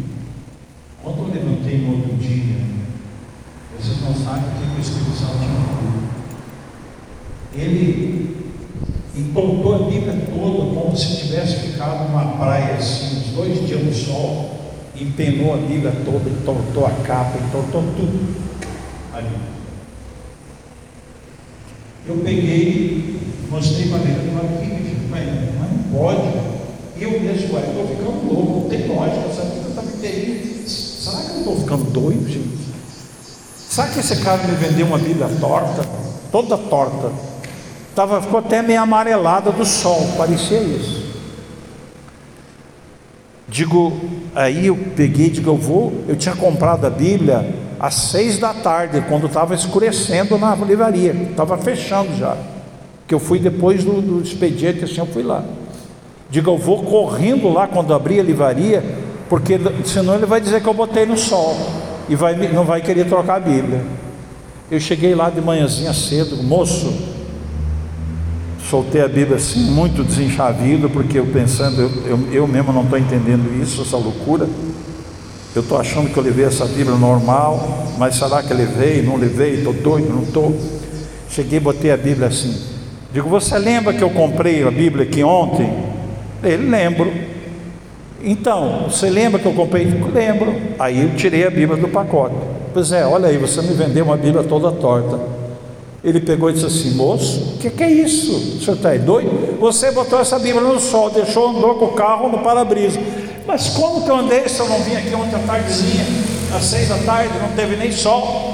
Quando eu levantei no outro dia, vocês não sabem o que o Espírito Santo tinha. Ele entortou a Bíblia toda, como se tivesse ficado numa praia assim, uns dois dias no sol, empenou a Bíblia toda, entortou a capa, entortou tudo ali. Eu peguei, mostrei para ele, falei, mas, mas não pode. Eu mesmo, eu estou ficando louco, não tem lógica, essa Bíblia está me terrível. Será que eu estou ficando doido, gente? Será que esse cara me vendeu uma Bíblia torta? Toda torta. Tava, ficou até meio amarelada do sol, parecia isso. Digo, aí eu peguei, digo, eu vou. Eu tinha comprado a Bíblia às seis da tarde, quando estava escurecendo na livraria, estava fechando já. Que eu fui depois do, do expediente, assim, eu fui lá. Digo, eu vou correndo lá quando abrir a livraria, porque senão ele vai dizer que eu botei no sol e vai, não vai querer trocar a Bíblia. Eu cheguei lá de manhãzinha cedo, moço, soltei a Bíblia assim, muito desenchavido, porque eu pensando, eu, eu, eu mesmo não estou entendendo isso, essa loucura. Eu estou achando que eu levei essa Bíblia normal, mas será que eu levei? Não levei? Estou doido? Não estou? Cheguei botei a Bíblia assim. Digo, você lembra que eu comprei a Bíblia aqui ontem? Ele lembro. Então, você lembra que eu comprei? Lembro. Aí eu tirei a Bíblia do pacote. Pois é, olha aí, você me vendeu uma Bíblia toda torta. Ele pegou e disse assim: Moço, o que, que, é isso? O senhor está doido? Você botou essa Bíblia no sol, deixou, andou com o carro no para-brisa. Mas como que eu andei se eu não vim aqui ontem à tardezinha, às seis da tarde, não teve nem sol?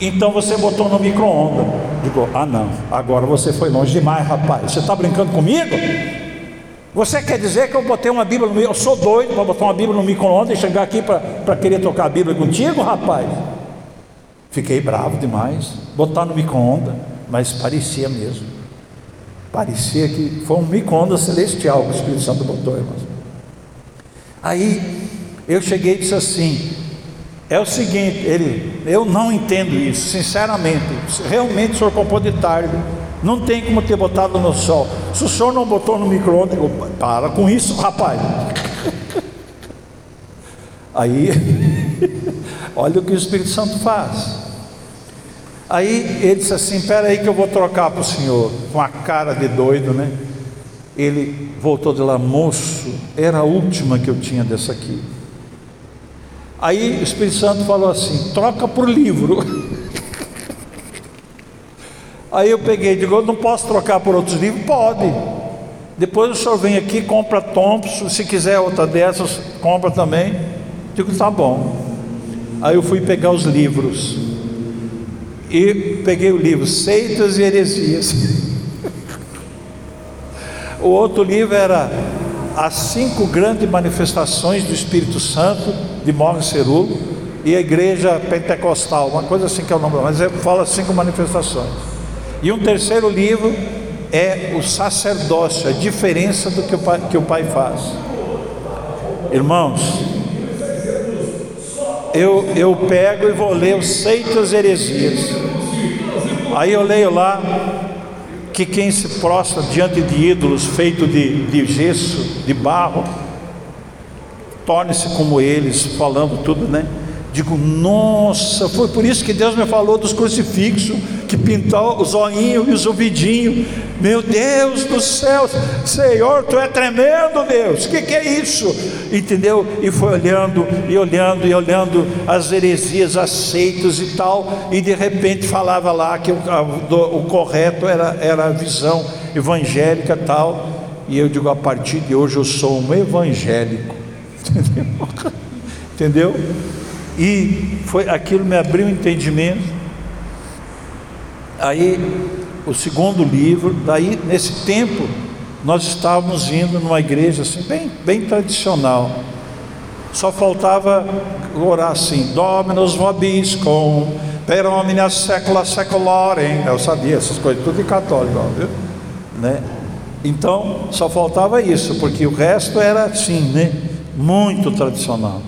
Então você botou no micro-ondas. Digo: Ah, não, agora você foi longe demais, rapaz. Você está brincando comigo? Você quer dizer que eu botei uma Bíblia no Eu sou doido para botar uma Bíblia no micro-ondas e chegar aqui para querer tocar a Bíblia contigo, rapaz? Fiquei bravo demais. Botar no micro-ondas, mas parecia mesmo. Parecia que foi um micro-ondas celestial que o Espírito Santo botou, irmãos. Aí eu cheguei e disse assim: é o seguinte, ele, eu não entendo isso, sinceramente. Realmente o senhor comprou de tarde. Não tem como ter botado no sol. Se o senhor não botou no micro-ondas, para com isso, rapaz. Aí, olha o que o Espírito Santo faz. Aí ele disse assim: Espera aí que eu vou trocar para o senhor, com a cara de doido, né? Ele voltou de lá, moço, era a última que eu tinha dessa aqui. Aí o Espírito Santo falou assim: troca por livro. Aí eu peguei e digo: não posso trocar por outros livros? Pode. Depois o senhor vem aqui, compra Thompson, se quiser outra dessas, compra também. Digo: tá bom. Aí eu fui pegar os livros e peguei o livro Seitas e Heresias. o outro livro era As Cinco Grandes Manifestações do Espírito Santo, de Morgan Cerulo, e a Igreja Pentecostal, uma coisa assim que é o nome, mas fala cinco manifestações. E um terceiro livro é o sacerdócio, a diferença do que o pai, que o pai faz. Irmãos, eu, eu pego e vou ler os Seitas Heresias. Aí eu leio lá que quem se prostra diante de ídolos feitos de, de gesso, de barro, torne-se como eles, falando tudo, né? Digo, nossa, foi por isso que Deus me falou dos crucifixos, que pintou os olhinhos e os ouvidinhos. Meu Deus do céu, Senhor, tu é tremendo, Deus. O que, que é isso? Entendeu? E foi olhando e olhando e olhando as heresias aceitas e tal, e de repente falava lá que o, o correto era, era a visão evangélica tal. E eu digo, a partir de hoje eu sou um evangélico. Entendeu? Entendeu? E foi aquilo me abriu o entendimento. Aí o segundo livro, daí nesse tempo nós estávamos indo numa igreja assim bem, bem tradicional. Só faltava orar assim, Dominus vobiscum, per omnia secula seculorem. Eu sabia essas coisas, tudo de católico, viu? Né? Então, só faltava isso, porque o resto era assim, né? Muito tradicional.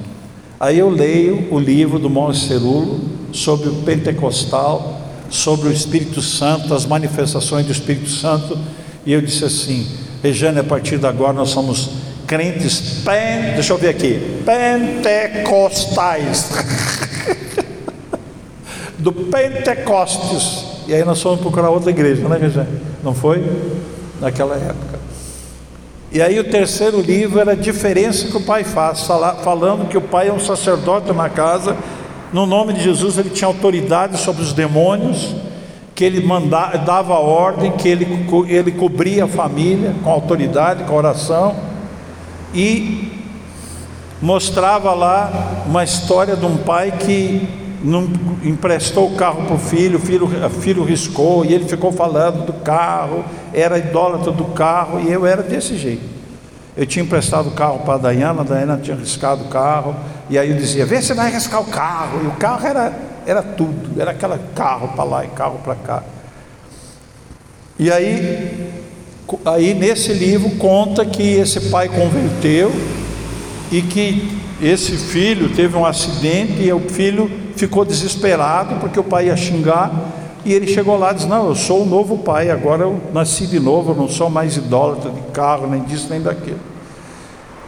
Aí eu leio o livro do Monte Cerulo sobre o pentecostal, sobre o Espírito Santo, as manifestações do Espírito Santo, e eu disse assim: Regiane, a partir de agora nós somos crentes pen, deixa eu ver aqui, pentecostais. do Pentecostes. E aí nós fomos procurar outra igreja, né, Regiane? Não foi? Naquela época. E aí o terceiro livro era a diferença que o pai faz, falando que o pai é um sacerdote na casa, no nome de Jesus ele tinha autoridade sobre os demônios, que ele mandava, dava ordem, que ele, ele cobria a família com autoridade, com oração, e mostrava lá uma história de um pai que não emprestou o carro para o filho, o filho, filho riscou, e ele ficou falando do carro, era idólatra do carro, e eu era desse jeito. Eu tinha emprestado o carro para a Dayana, a Dayana tinha riscado o carro, e aí eu dizia, vê se vai riscar o carro, e o carro era, era tudo, era aquele carro para lá e carro para cá. E aí, aí nesse livro conta que esse pai converteu e que esse filho teve um acidente e o filho ficou desesperado porque o pai ia xingar. E ele chegou lá e disse: Não, eu sou o novo pai, agora eu nasci de novo, eu não sou mais idólatra de carro, nem disso, nem daquilo.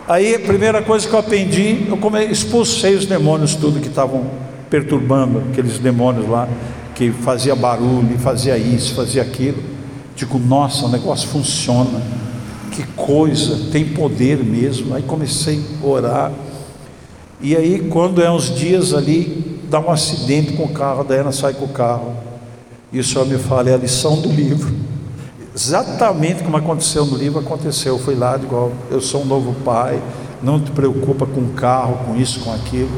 Aí a primeira coisa que eu aprendi, eu expulsei os demônios, tudo que estavam perturbando, aqueles demônios lá, que fazia barulho, fazia isso, fazia aquilo. Digo, nossa, o negócio funciona, que coisa, tem poder mesmo. Aí comecei a orar. E aí, quando é uns dias ali, dá um acidente com o carro, a Diana sai com o carro. E o Senhor me fala, é a lição do livro. Exatamente como aconteceu no livro, aconteceu. Eu fui lá, igual eu sou um novo pai, não te preocupa com o carro, com isso, com aquilo.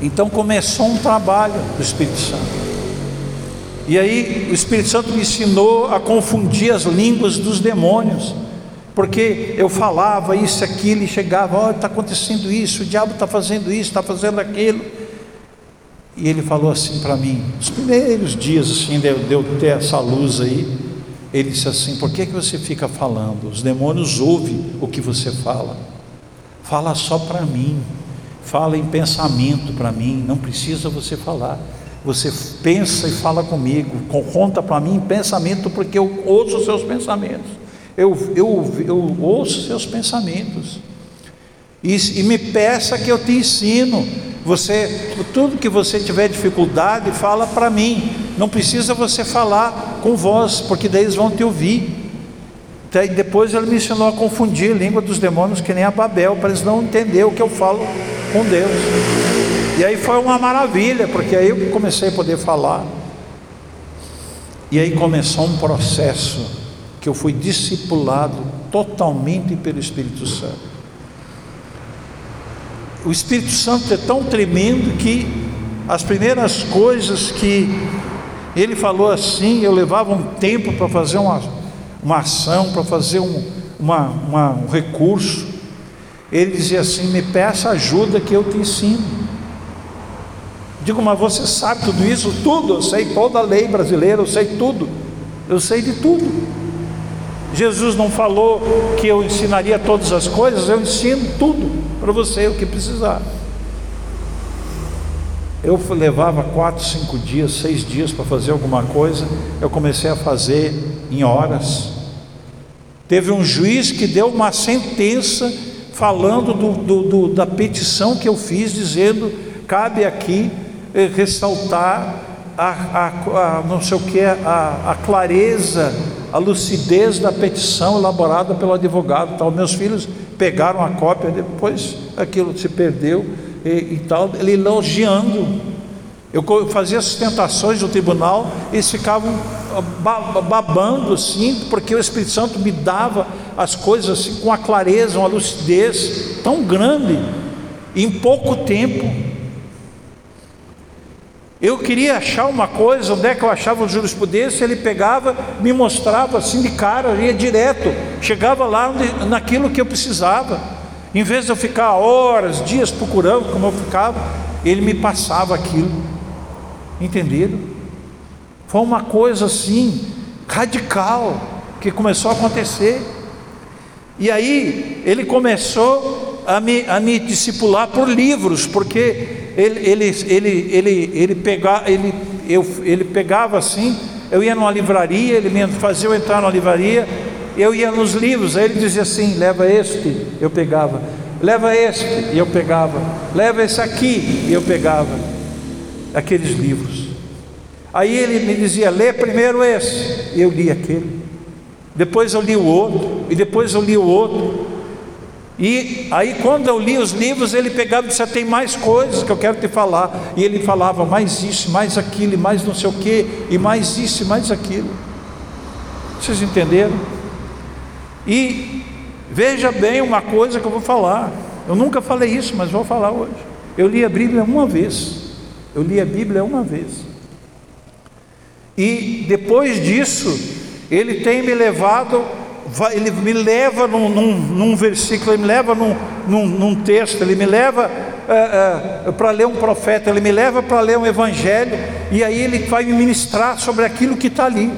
Então começou um trabalho do Espírito Santo. E aí o Espírito Santo me ensinou a confundir as línguas dos demônios. Porque eu falava isso, aquilo, e chegava, olha, está acontecendo isso, o diabo está fazendo isso, está fazendo aquilo. E ele falou assim para mim, nos primeiros dias assim, de eu ter essa luz aí, ele disse assim: por que, que você fica falando? Os demônios ouvem o que você fala. Fala só para mim, fala em pensamento para mim, não precisa você falar. Você pensa e fala comigo, conta para mim em pensamento, porque eu ouço os seus pensamentos eu, eu, eu ouço seus pensamentos. E, e me peça que eu te ensino. Você, tudo que você tiver dificuldade, fala para mim. Não precisa você falar com voz, porque daí eles vão te ouvir. Daí depois ele me ensinou a confundir a língua dos demônios que nem a Babel, para eles não entender o que eu falo com Deus. E aí foi uma maravilha, porque aí eu comecei a poder falar. E aí começou um processo que eu fui discipulado totalmente pelo Espírito Santo. O Espírito Santo é tão tremendo que as primeiras coisas que ele falou assim, eu levava um tempo para fazer uma, uma ação, para fazer um, uma, uma, um recurso. Ele dizia assim: Me peça ajuda que eu te ensino. Digo, mas você sabe tudo isso? Tudo, eu sei toda a lei brasileira, eu sei tudo, eu sei de tudo. Jesus não falou que eu ensinaria todas as coisas, eu ensino tudo para você o que precisar. Eu levava quatro, cinco dias, seis dias para fazer alguma coisa, eu comecei a fazer em horas. Teve um juiz que deu uma sentença falando do, do, do, da petição que eu fiz, dizendo: cabe aqui eh, ressaltar a, a, a não sei o que, a, a clareza a lucidez da petição elaborada pelo advogado. Tal. Meus filhos pegaram a cópia, depois aquilo se perdeu e, e tal, ele elogiando. Eu fazia sustentações no tribunal, eles ficavam babando assim, porque o Espírito Santo me dava as coisas assim com a clareza, uma lucidez tão grande em pouco tempo. Eu queria achar uma coisa, onde é que eu achava o jurisprudência, ele pegava, me mostrava assim de cara, ia direto, chegava lá naquilo que eu precisava. Em vez de eu ficar horas, dias procurando como eu ficava, ele me passava aquilo. Entenderam? Foi uma coisa assim, radical, que começou a acontecer. E aí ele começou a me, a me discipular por livros, porque ele, ele, ele, ele, ele, pega, ele, eu, ele pegava assim, eu ia numa livraria, ele me fazia eu entrar numa livraria, eu ia nos livros, aí ele dizia assim: leva este, eu pegava, leva este, e eu pegava, leva esse aqui, e eu pegava, aqueles livros. Aí ele me dizia: lê primeiro esse, e eu li aquele, depois eu li o outro, e depois eu li o outro, e aí, quando eu li os livros, ele pegava e disse: Tem mais coisas que eu quero te falar. E ele falava mais isso, mais aquilo, e mais não sei o que, e mais isso, e mais aquilo. Vocês entenderam? E veja bem uma coisa que eu vou falar. Eu nunca falei isso, mas vou falar hoje. Eu li a Bíblia uma vez. Eu li a Bíblia uma vez. E depois disso, ele tem me levado ele me leva num, num, num, versículo, ele me leva num, num texto, ele me leva é, é, para ler um profeta, ele me leva para ler um evangelho, e aí ele vai me ministrar sobre aquilo que está ali.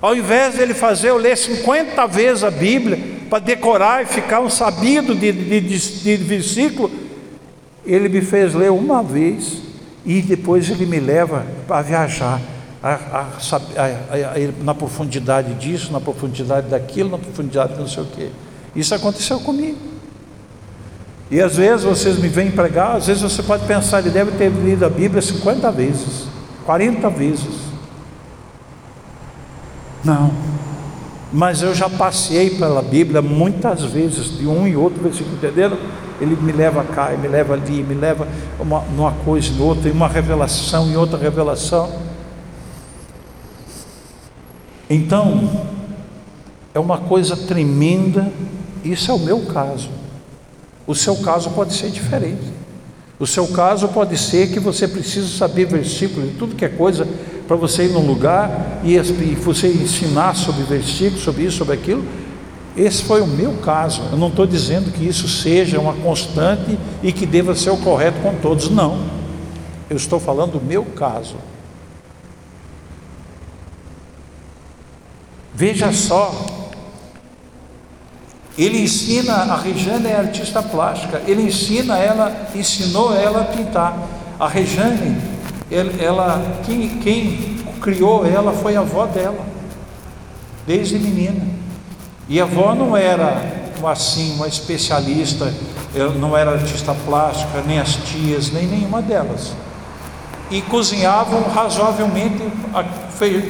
Ao invés de ele fazer eu ler 50 vezes a Bíblia, para decorar e ficar um sabido de, de, de, de versículo, ele me fez ler uma vez, e depois ele me leva para viajar a, a, na profundidade disso, na profundidade daquilo, na profundidade de não sei o que. Isso aconteceu comigo. E às vezes vocês me vêm pregar, às vezes você pode pensar, ele deve ter lido a Bíblia 50 vezes, 40 vezes. Não. Mas eu já passei pela Bíblia muitas vezes, de um e outro versículo, entenderam? Ele me leva cá, ele me leva ali, me leva uma, numa coisa e outra, em uma revelação, em outra revelação. Então, é uma coisa tremenda, isso é o meu caso. O seu caso pode ser diferente. O seu caso pode ser que você precisa saber versículos e tudo que é coisa para você ir num lugar e você ensinar sobre versículos, sobre isso, sobre aquilo. Esse foi o meu caso. Eu não estou dizendo que isso seja uma constante e que deva ser o correto com todos, não. Eu estou falando do meu caso. Veja só, ele ensina, a Rejane é artista plástica, ele ensina ela, ensinou ela a pintar. A Rejane, ela, quem, quem criou ela foi a avó dela, desde menina. E a avó não era assim, uma especialista, não era artista plástica, nem as tias, nem nenhuma delas. E cozinhavam razoavelmente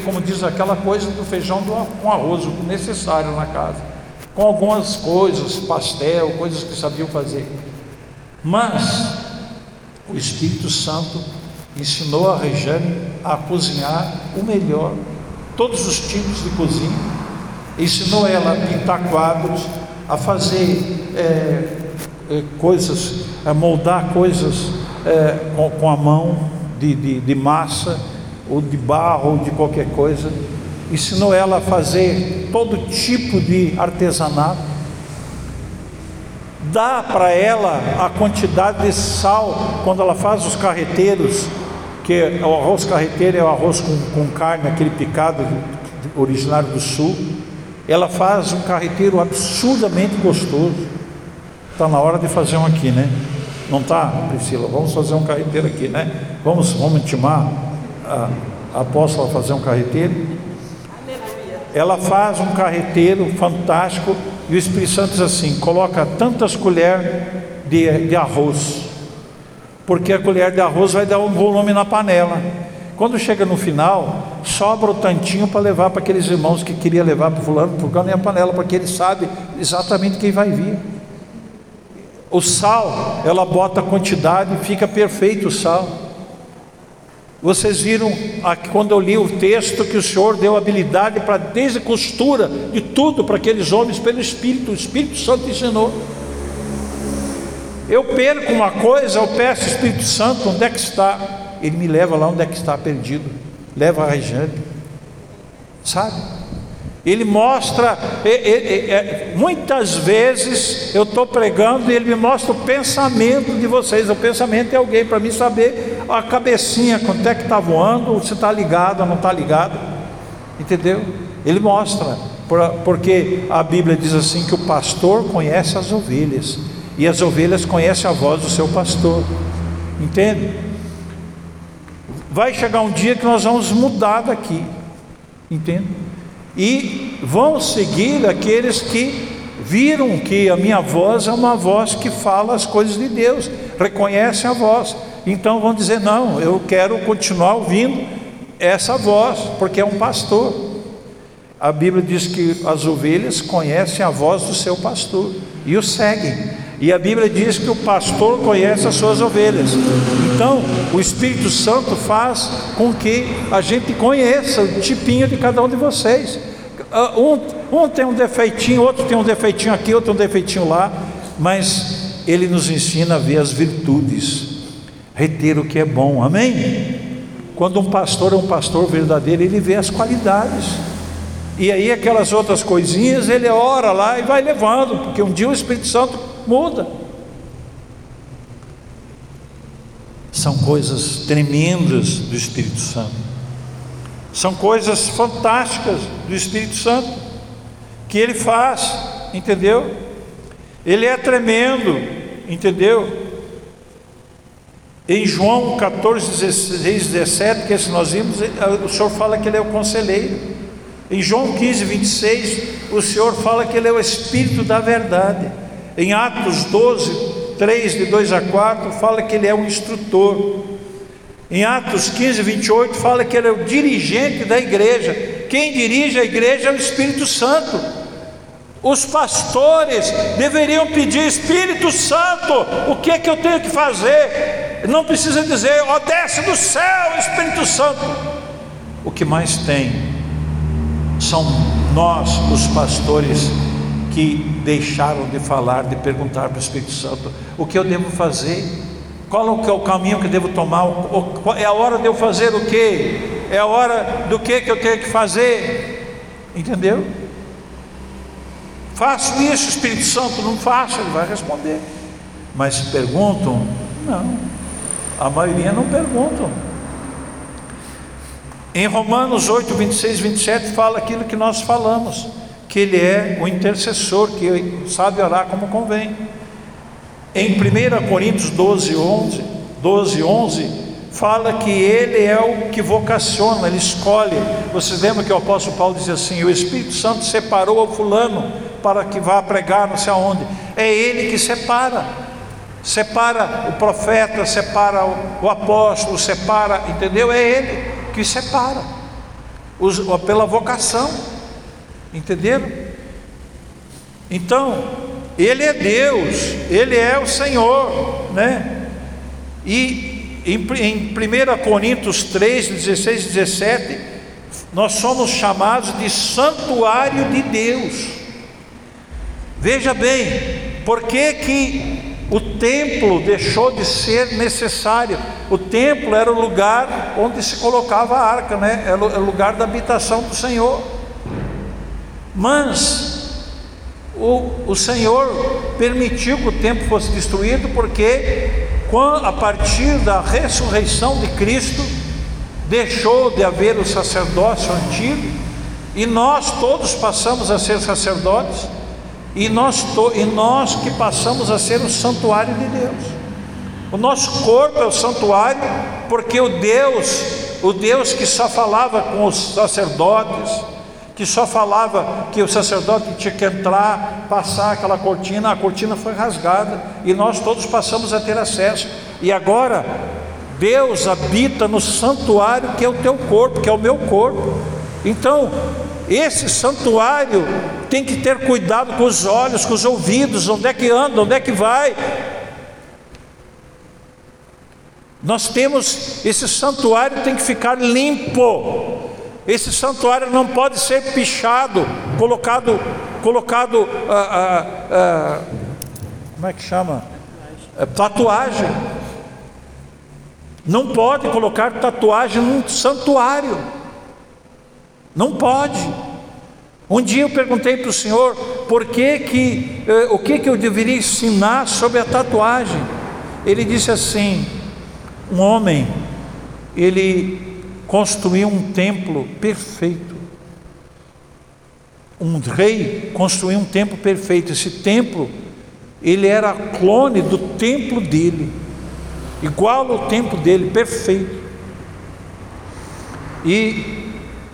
como diz aquela coisa do feijão com arroz, o necessário na casa, com algumas coisas, pastel, coisas que sabiam fazer. Mas o Espírito Santo ensinou a Rejane a cozinhar o melhor, todos os tipos de cozinha, ensinou ela a pintar quadros, a fazer é, é, coisas, a moldar coisas é, com, com, a mão de, de, de massa ou de barro, ou de qualquer coisa, ensinou ela a fazer todo tipo de artesanato, dá para ela a quantidade de sal quando ela faz os carreteiros, que o arroz carreteiro é o arroz com, com carne, aquele picado originário do sul. Ela faz um carreteiro absurdamente gostoso. Está na hora de fazer um aqui, né? Não está, Priscila? Vamos fazer um carreteiro aqui, né? Vamos, vamos intimar a, a apóstola fazer um carreteiro. Ela faz um carreteiro fantástico e o Espírito Santo diz assim: coloca tantas colheres de, de arroz, porque a colher de arroz vai dar um volume na panela. Quando chega no final, sobra o tantinho para levar para aqueles irmãos que queria levar para fulano, por causa a panela, porque ele sabe exatamente quem vai vir. O sal, ela bota a quantidade, fica perfeito o sal. Vocês viram aqui, quando eu li o texto que o Senhor deu habilidade para desde costura de tudo para aqueles homens pelo Espírito, o Espírito Santo ensinou. Eu perco uma coisa, eu peço Espírito Santo, onde é que está? Ele me leva lá onde é que está perdido, leva a Rejane, sabe? Ele mostra, é, muitas vezes eu estou pregando e ele me mostra o pensamento de vocês. O pensamento é alguém para mim saber a cabecinha, quanto é que está voando, se está ligado ou não está ligado, entendeu? Ele mostra, porque a Bíblia diz assim: que o pastor conhece as ovelhas e as ovelhas conhecem a voz do seu pastor, entende? Vai chegar um dia que nós vamos mudar daqui, entende? E vão seguir aqueles que viram que a minha voz é uma voz que fala as coisas de Deus, reconhecem a voz. Então vão dizer: não, eu quero continuar ouvindo essa voz, porque é um pastor. A Bíblia diz que as ovelhas conhecem a voz do seu pastor e o seguem. E a Bíblia diz que o pastor conhece as suas ovelhas. Então, o Espírito Santo faz com que a gente conheça o tipinho de cada um de vocês. Ah, um, um tem um defeitinho, outro tem um defeitinho aqui, outro tem um defeitinho lá, mas ele nos ensina a ver as virtudes, reter o que é bom, amém? Quando um pastor é um pastor verdadeiro, ele vê as qualidades. E aí aquelas outras coisinhas ele ora lá e vai levando, porque um dia o Espírito Santo muda. São coisas tremendas do Espírito Santo. São coisas fantásticas do Espírito Santo que ele faz, entendeu? Ele é tremendo, entendeu? Em João 14, 16, 17, que esse nós vimos, o Senhor fala que Ele é o conselheiro. Em João 15, 26, o Senhor fala que Ele é o Espírito da verdade. Em Atos 12, 3, de 2 a 4, fala que ele é um instrutor. Em Atos 15, 28, fala que ele é o dirigente da igreja. Quem dirige a igreja é o Espírito Santo. Os pastores deveriam pedir: Espírito Santo, o que é que eu tenho que fazer? Não precisa dizer, ó, oh, desce do céu, Espírito Santo. O que mais tem são nós, os pastores, que deixaram de falar, de perguntar para o Espírito Santo: o que eu devo fazer? Qual é o caminho que devo tomar? É a hora de eu fazer o que? É a hora do que que eu tenho que fazer? Entendeu? Faço isso, Espírito Santo, não faço, ele vai responder. Mas se perguntam, não. A maioria não perguntam. Em Romanos 8, 26, 27 fala aquilo que nós falamos que ele é o intercessor, que sabe orar como convém. Em 1 Coríntios 12, 11, 12, 11, fala que ele é o que vocaciona, ele escolhe. Vocês lembram que o apóstolo Paulo dizia assim: o Espírito Santo separou o fulano para que vá pregar não sei aonde. É ele que separa. Separa o profeta, separa o, apóstolo, separa, entendeu? É ele que separa. Pela vocação. Entenderam? Então, Ele é Deus, Ele é o Senhor, né? E em, em 1 Coríntios 3, 16 e 17, nós somos chamados de santuário de Deus. Veja bem, por que, que o templo deixou de ser necessário? O templo era o lugar onde se colocava a arca, né? Era o lugar da habitação do Senhor. Mas o, o Senhor permitiu que o templo fosse destruído, porque a partir da ressurreição de Cristo, deixou de haver o sacerdócio antigo, e nós todos passamos a ser sacerdotes, e nós, to, e nós que passamos a ser o santuário de Deus. O nosso corpo é o santuário, porque o Deus, o Deus que só falava com os sacerdotes, que só falava que o sacerdote tinha que entrar, passar aquela cortina, a cortina foi rasgada e nós todos passamos a ter acesso. E agora Deus habita no santuário que é o teu corpo, que é o meu corpo. Então, esse santuário tem que ter cuidado com os olhos, com os ouvidos, onde é que anda, onde é que vai. Nós temos, esse santuário tem que ficar limpo. Esse santuário não pode ser pichado, colocado, colocado, ah, ah, ah, como é que chama? É, tatuagem. Não pode colocar tatuagem num santuário. Não pode. Um dia eu perguntei para o Senhor por que que, eh, o que que eu deveria ensinar sobre a tatuagem. Ele disse assim: um homem, ele construiu um templo perfeito. Um rei construiu um templo perfeito. Esse templo, ele era clone do templo dele, igual ao templo dele, perfeito. E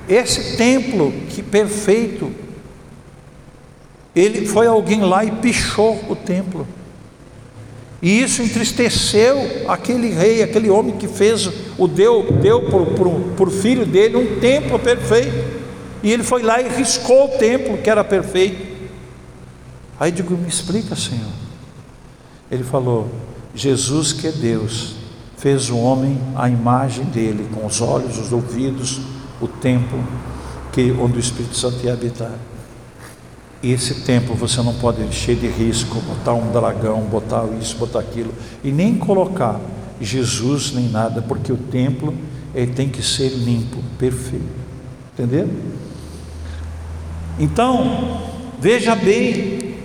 esse templo que perfeito, ele foi alguém lá e pichou o templo. E isso entristeceu aquele rei, aquele homem que fez o deu, deu para o filho dele um templo perfeito. E ele foi lá e riscou o templo que era perfeito. Aí digo, me explica, Senhor. Ele falou: Jesus, que é Deus, fez o homem à imagem dele, com os olhos, os ouvidos, o templo que onde o Espírito Santo ia habitar. Esse templo você não pode encher de risco, botar um dragão, botar isso, botar aquilo, e nem colocar Jesus nem nada, porque o templo ele tem que ser limpo, perfeito. Entendeu? Então, veja bem,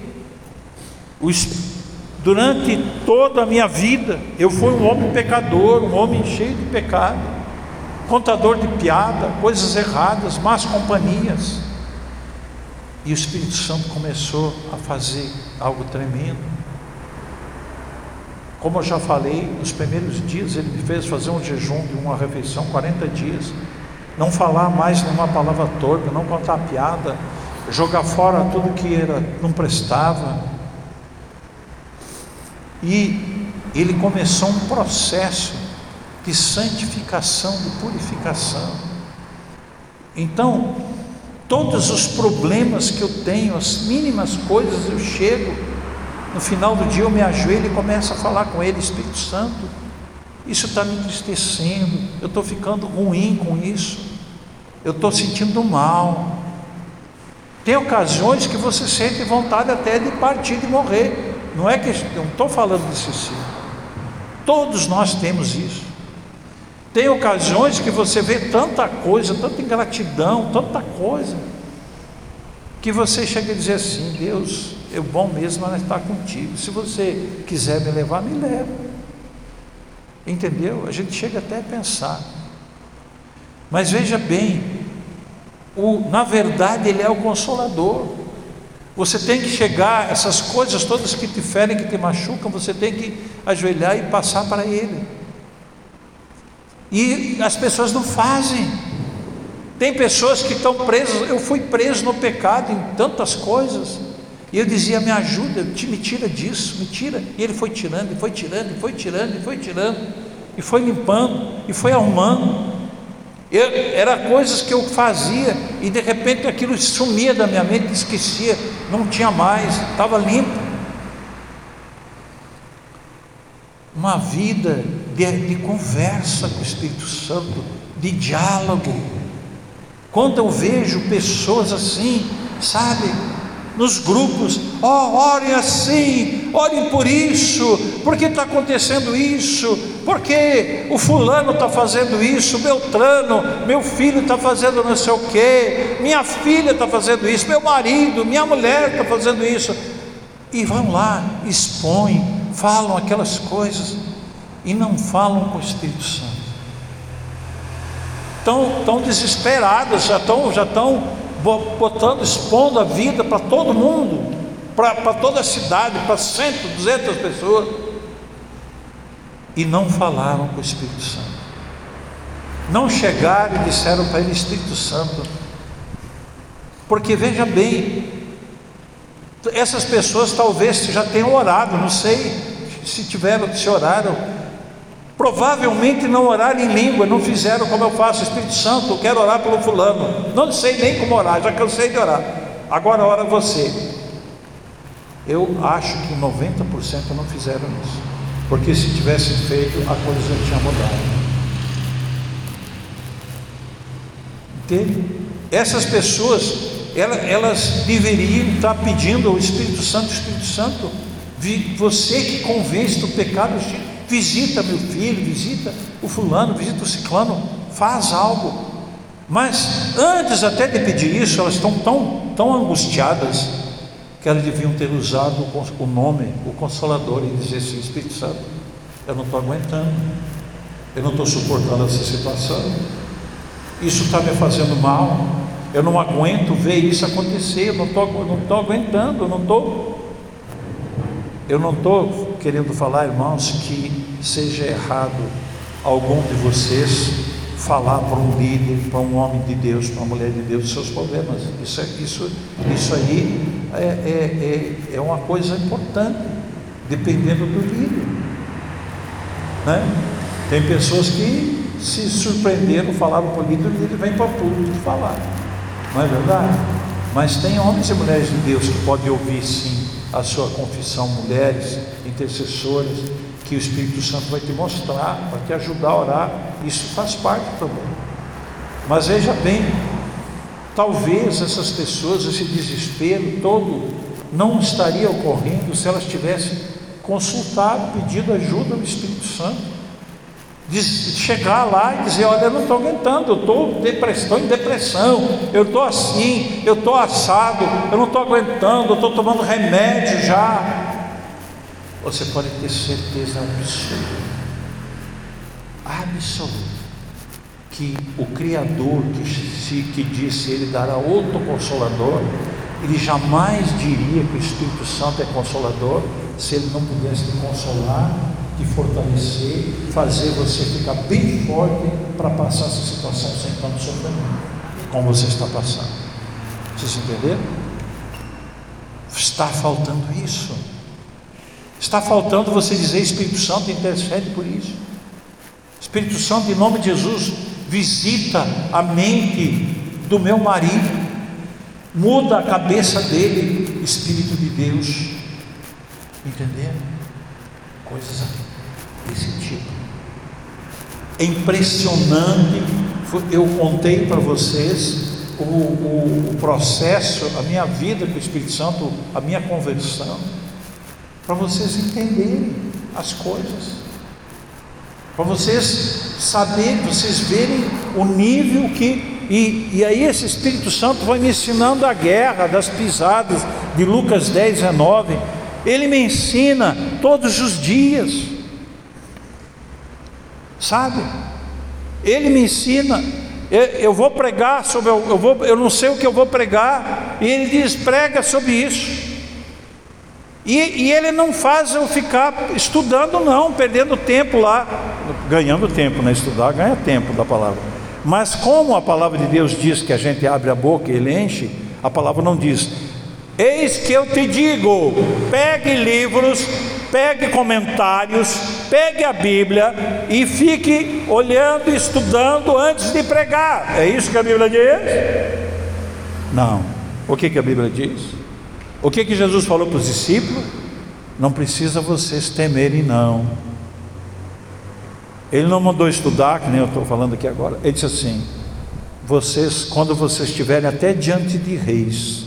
durante toda a minha vida, eu fui um homem pecador, um homem cheio de pecado, contador de piada, coisas erradas, más companhias. E o Espírito Santo começou a fazer algo tremendo. Como eu já falei, nos primeiros dias ele me fez fazer um jejum de uma refeição, 40 dias. Não falar mais nenhuma palavra torta, não contar piada, jogar fora tudo que era, não prestava. E ele começou um processo de santificação, de purificação. Então, Todos os problemas que eu tenho, as mínimas coisas, eu chego, no final do dia eu me ajoelho e começo a falar com Ele, Espírito Santo, isso está me entristecendo, eu estou ficando ruim com isso, eu estou sentindo mal. Tem ocasiões que você sente vontade até de partir, de morrer. Não é que eu não estou falando de suicídio. Todos nós temos isso. Tem ocasiões que você vê tanta coisa, tanta ingratidão, tanta coisa, que você chega a dizer assim: Deus, é bom mesmo estar contigo. Se você quiser me levar, me leva. Entendeu? A gente chega até a pensar. Mas veja bem, o, na verdade ele é o consolador. Você tem que chegar, essas coisas todas que te ferem, que te machucam, você tem que ajoelhar e passar para ele. E as pessoas não fazem. Tem pessoas que estão presas. Eu fui preso no pecado em tantas coisas. E eu dizia: Me ajuda, me tira disso, me tira. E ele foi tirando, e foi tirando, e foi tirando, e foi tirando, e foi limpando, e foi arrumando. Eu, era coisas que eu fazia e de repente aquilo sumia da minha mente, esquecia, não tinha mais, estava limpo. uma vida de, de, conversa com o Espírito Santo, de diálogo. Quando eu vejo pessoas assim, sabe, nos grupos, ó, oh, orem assim, orem por isso, porque está acontecendo isso, porque o fulano está fazendo isso, Beltrano, meu filho está fazendo não sei o quê, minha filha está fazendo isso, meu marido, minha mulher está fazendo isso, e vão lá, expõem, falam aquelas coisas e não falam com o Espírito Santo. Estão, estão desesperadas, já estão, já estão botando, expondo a vida para todo mundo, para toda a cidade, para 100, 200 pessoas, e não falaram com o Espírito Santo. Não chegaram e disseram para ele, Espírito Santo, porque veja bem, essas pessoas talvez já tenham orado, não sei se tiveram, se oraram. Provavelmente não oraram em língua, não fizeram como eu faço, Espírito Santo, eu quero orar pelo fulano. Não sei nem como orar, já cansei de orar. Agora ora você. Eu acho que 90% não fizeram isso. Porque se tivesse feito, a coisa já tinha mudado. Entende? Essas pessoas, elas, elas deveriam estar pedindo ao Espírito Santo, Espírito Santo, você que convence do pecado, visita meu filho, visita o fulano, visita o ciclano, faz algo. Mas antes até de pedir isso, elas estão tão, tão angustiadas que elas deviam ter usado o nome, o Consolador, e dizer assim: Espírito Santo, eu não estou aguentando, eu não estou suportando essa situação, isso está me fazendo mal, eu não aguento ver isso acontecer, eu não estou não aguentando, eu não estou. Eu não estou querendo falar, irmãos, que seja errado algum de vocês falar para um líder, para um homem de Deus, para uma mulher de Deus, seus problemas. Isso, é, isso, isso aí é, é, é, é uma coisa importante, dependendo do líder. Né? Tem pessoas que se surpreenderam, falaram para o líder e ele vem para o público falar. Não é verdade? Mas tem homens e mulheres de Deus que podem ouvir sim a sua confissão, mulheres, intercessoras, que o Espírito Santo vai te mostrar, vai te ajudar a orar. Isso faz parte também. Mas veja bem, talvez essas pessoas, esse desespero todo, não estaria ocorrendo se elas tivessem consultado, pedido ajuda ao Espírito Santo. De chegar lá e dizer, olha, eu não estou aguentando, eu estou depressão, em depressão, eu estou assim, eu estou assado, eu não estou aguentando, eu estou tomando remédio já, você pode ter certeza absoluta, absoluta, que o Criador que, que disse Ele dará outro consolador, Ele jamais diria que o Espírito Santo é consolador se Ele não pudesse te consolar, te fortalecer, fazer você ficar bem forte para passar essa situação sem tanto sofrimento, como você está passando. Vocês entenderam? Está faltando isso. Está faltando você dizer, Espírito Santo, intercede por isso. Espírito Santo, em nome de Jesus, visita a mente do meu marido, muda a cabeça dele, Espírito de Deus. Entenderam? Coisas desse tipo. É impressionante. Eu contei para vocês o, o, o processo, a minha vida com o Espírito Santo, a minha conversão para vocês entenderem as coisas, para vocês saberem, vocês verem o nível que. E, e aí esse Espírito Santo vai me ensinando a guerra das pisadas de Lucas 10, 19. Ele me ensina todos os dias. Sabe? Ele me ensina. Eu, eu vou pregar sobre. Eu, vou, eu não sei o que eu vou pregar. E ele diz: prega sobre isso. E, e, ele não faz eu ficar estudando, não, perdendo tempo lá, ganhando tempo, né? Estudar ganha tempo da palavra. Mas como a palavra de Deus diz que a gente abre a boca e ele enche, a palavra não diz, eis que eu te digo, pegue livros, pegue comentários, pegue a Bíblia e fique olhando, estudando antes de pregar. É isso que a Bíblia diz? Não. O que, que a Bíblia diz? O que, que Jesus falou para os discípulos? Não precisa vocês temerem, não. Ele não mandou estudar, que nem eu estou falando aqui agora. Ele disse assim: vocês, quando vocês estiverem até diante de reis,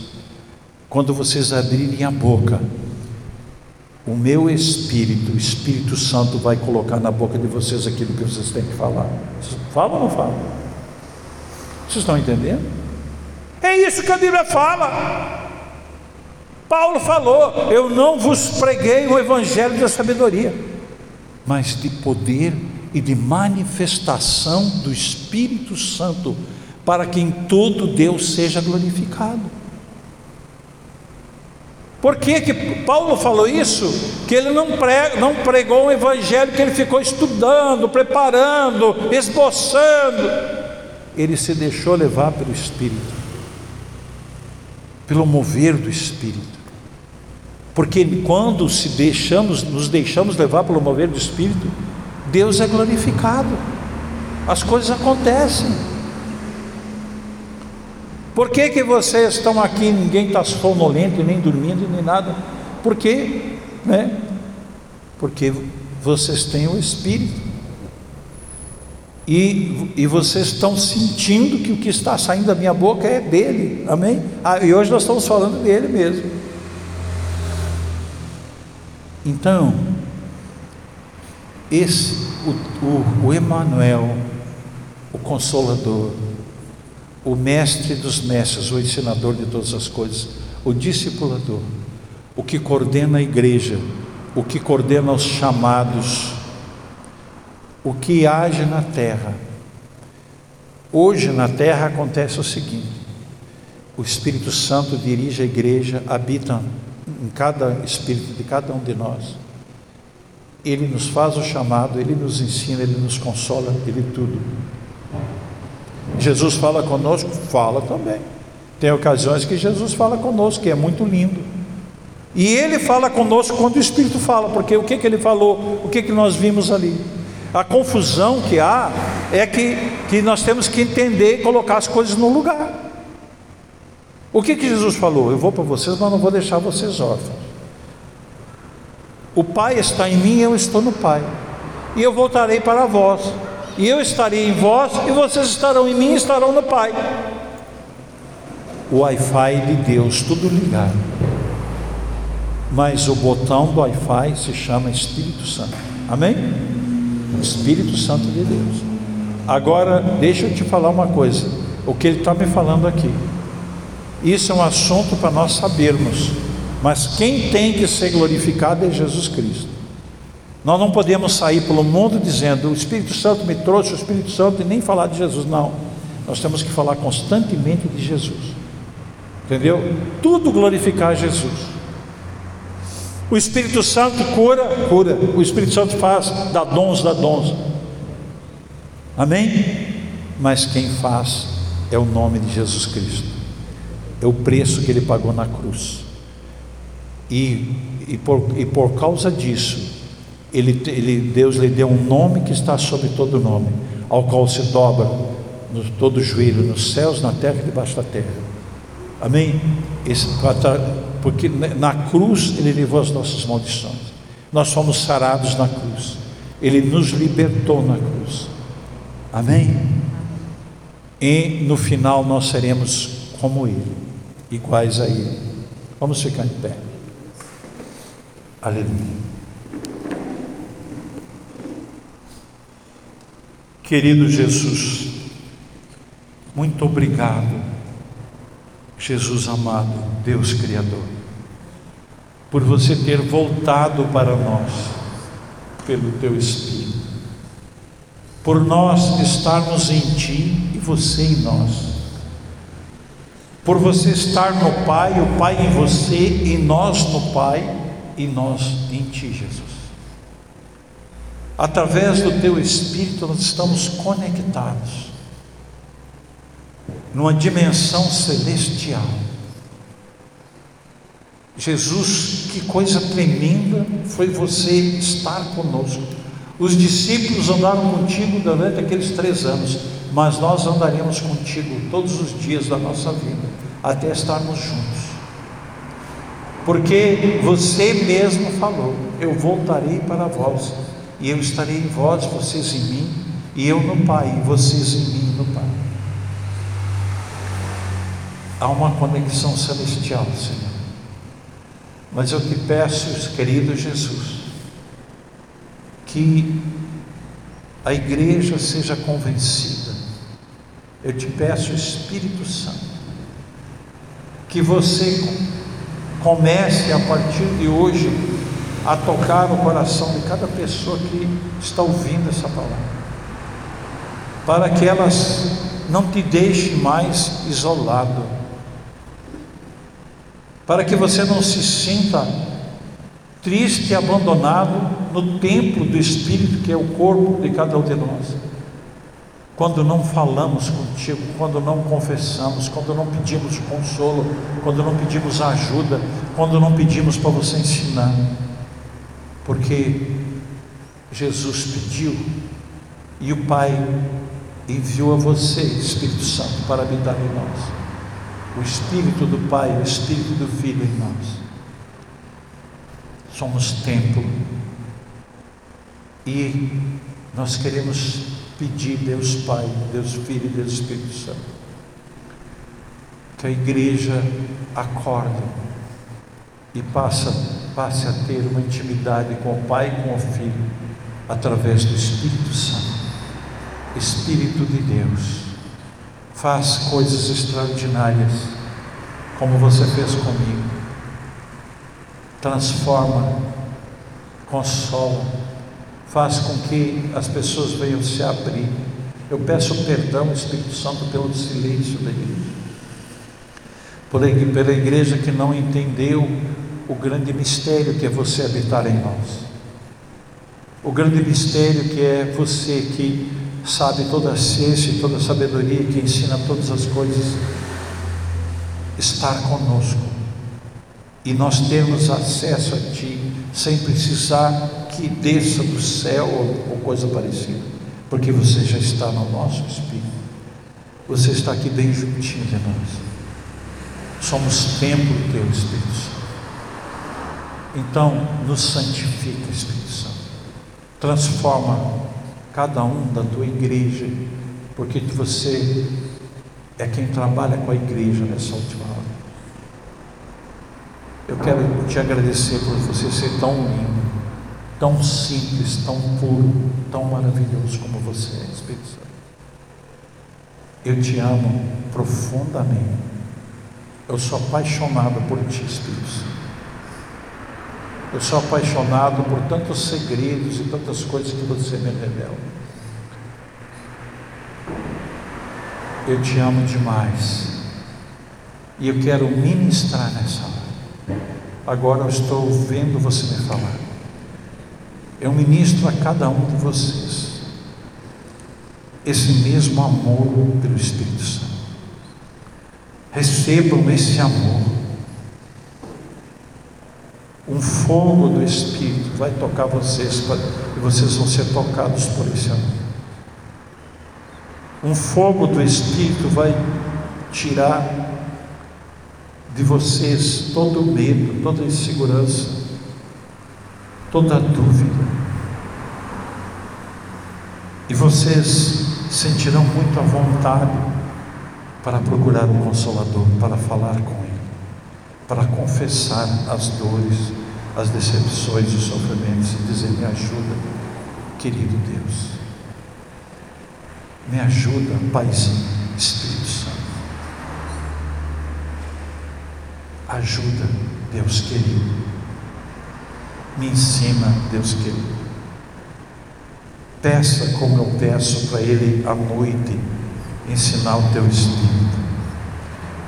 quando vocês abrirem a boca, o meu Espírito, o Espírito Santo, vai colocar na boca de vocês aquilo que vocês têm que falar. Fala ou não fala? Vocês estão entendendo? É isso que a Bíblia fala. Paulo falou: Eu não vos preguei o evangelho da sabedoria, mas de poder e de manifestação do Espírito Santo, para que em todo Deus seja glorificado. Por que, que Paulo falou isso? Que ele não, prega, não pregou um evangelho que ele ficou estudando, preparando, esboçando. Ele se deixou levar pelo Espírito, pelo mover do Espírito. Porque quando se deixamos, nos deixamos levar pelo mover do Espírito, Deus é glorificado, as coisas acontecem. Por que, que vocês estão aqui, ninguém está sonolento, nem dormindo, nem nada? Por quê? Né? Porque vocês têm o Espírito. E, e vocês estão sentindo que o que está saindo da minha boca é dele, amém? Ah, e hoje nós estamos falando dele mesmo. Então, esse, o, o, o Emmanuel, o Consolador, o Mestre dos Mestres, o ensinador de todas as coisas, o discipulador, o que coordena a igreja, o que coordena os chamados, o que age na terra. Hoje na terra acontece o seguinte: o Espírito Santo dirige a igreja, habita em cada espírito de cada um de nós. Ele nos faz o chamado, ele nos ensina, ele nos consola, ele tudo. Jesus fala conosco? Fala também. Tem ocasiões que Jesus fala conosco, que é muito lindo. E ele fala conosco quando o Espírito fala, porque o que, que ele falou, o que, que nós vimos ali? A confusão que há é que, que nós temos que entender e colocar as coisas no lugar. O que, que Jesus falou? Eu vou para vocês, mas não vou deixar vocês órfãos. O Pai está em mim, eu estou no Pai. E eu voltarei para vós. E eu estarei em vós, e vocês estarão em mim e estarão no Pai. O Wi-Fi de Deus, tudo ligado mas o botão do Wi-Fi se chama Espírito Santo. Amém? Espírito Santo de Deus. Agora, deixa eu te falar uma coisa. O que ele está me falando aqui. Isso é um assunto para nós sabermos. Mas quem tem que ser glorificado é Jesus Cristo. Nós não podemos sair pelo mundo dizendo o Espírito Santo me trouxe o Espírito Santo e nem falar de Jesus. Não. Nós temos que falar constantemente de Jesus. Entendeu? Tudo glorificar Jesus. O Espírito Santo cura, cura. O Espírito Santo faz, dá dons, dá dons. Amém? Mas quem faz é o nome de Jesus Cristo. É o preço que ele pagou na cruz. E, e, por, e por causa disso, ele, ele, Deus lhe deu um nome que está sobre todo nome, ao qual se dobra no, todo joelho, nos céus, na terra e debaixo da terra. Amém? Esse, porque na cruz ele levou as nossas maldições. Nós fomos sarados na cruz. Ele nos libertou na cruz. Amém? E no final nós seremos como Ele, iguais a Ele. Vamos ficar em pé. Aleluia. Querido Jesus, muito obrigado Jesus amado, Deus Criador, por você ter voltado para nós pelo teu Espírito, por nós estarmos em Ti e você em nós, por você estar no Pai, o Pai em você e nós no Pai e nós em Ti, Jesus. Através do Teu Espírito nós estamos conectados numa dimensão celestial. Jesus, que coisa tremenda foi você estar conosco. Os discípulos andaram contigo durante aqueles três anos, mas nós andaremos contigo todos os dias da nossa vida, até estarmos juntos. Porque você mesmo falou: Eu voltarei para vós, e eu estarei em vós, vocês em mim, e eu no Pai, e vocês em mim no Pai. Há uma conexão celestial, Senhor. Mas eu te peço, querido Jesus, que a igreja seja convencida. Eu te peço, Espírito Santo, que você comece a partir de hoje a tocar o coração de cada pessoa que está ouvindo essa palavra, para que elas não te deixem mais isolado. Para que você não se sinta triste e abandonado no templo do Espírito, que é o corpo de cada um de nós. Quando não falamos contigo, quando não confessamos, quando não pedimos consolo, quando não pedimos ajuda, quando não pedimos para você ensinar, porque Jesus pediu e o Pai enviou a você, Espírito Santo, para habitar em nós o Espírito do Pai, o Espírito do Filho em nós. Somos templo E nós queremos pedir, Deus Pai, Deus Filho e Deus Espírito Santo, que a igreja acorde e passa, passe a ter uma intimidade com o Pai e com o Filho, através do Espírito Santo. Espírito de Deus, faz coisas extraordinárias, como você fez comigo. Transforma, consola, faz com que as pessoas venham se abrir. Eu peço perdão, Espírito Santo, pelo silêncio da igreja, pela igreja que não entendeu o grande mistério que é você habitar em nós. O grande mistério que é você que sabe toda a ciência e toda a sabedoria, que ensina todas as coisas, estar conosco e nós termos acesso a Ti sem precisar que desça do céu ou, ou coisa parecida, porque você já está no nosso espírito, você está aqui bem juntinho de nós, somos templo do Teu Espírito Santo. Então, nos santifica, Espírito Santo, transforma cada um da tua igreja, porque você é quem trabalha com a igreja nessa última hora. Eu quero te agradecer por você ser tão lindo, tão simples, tão puro, tão maravilhoso como você é, Espírito Santo. Eu te amo profundamente. Eu sou apaixonado por ti, Espírito Santo. Eu sou apaixonado por tantos segredos e tantas coisas que você me revela. Eu te amo demais. E eu quero ministrar nessa hora. Agora eu estou vendo você me falar. Eu ministro a cada um de vocês esse mesmo amor pelo Espírito Santo. Recebam esse amor um fogo do Espírito vai tocar vocês e vocês vão ser tocados por esse amor. Um fogo do Espírito vai tirar de vocês todo o medo, toda a insegurança, toda a dúvida. E vocês sentirão muito à vontade para procurar um consolador, para falar com para confessar as dores, as decepções os sofrimentos e dizer: Me ajuda, querido Deus. Me ajuda, Paizinho, Espírito Santo. Ajuda, Deus querido. Me ensina, Deus querido. Peça como eu peço para Ele à noite, ensinar o teu Espírito.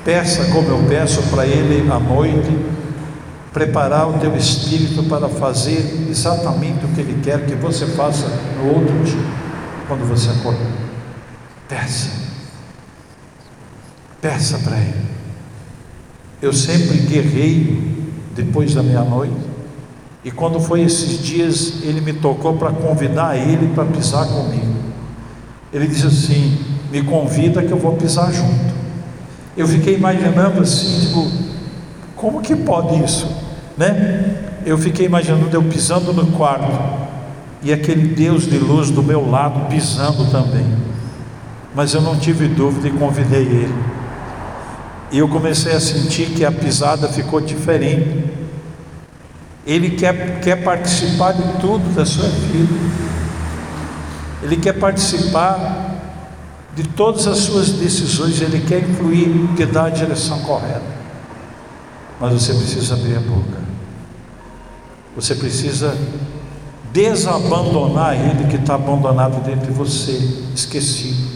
Peça como eu peço para Ele à noite, preparar o teu espírito para fazer exatamente o que Ele quer que você faça no outro dia, quando você acordar. Peça, peça para Ele. Eu sempre guerrei depois da meia-noite, e quando foi esses dias, Ele me tocou para convidar Ele para pisar comigo. Ele disse assim: Me convida que eu vou pisar junto. Eu fiquei imaginando assim, tipo, como que pode isso? né? Eu fiquei imaginando eu pisando no quarto e aquele Deus de luz do meu lado pisando também. Mas eu não tive dúvida e convidei ele. E eu comecei a sentir que a pisada ficou diferente. Ele quer, quer participar de tudo da sua vida. Ele quer participar de todas as suas decisões, ele quer influir, que dá a direção correta. Mas você precisa abrir a boca. Você precisa desabandonar ele que está abandonado dentro de você, esquecido,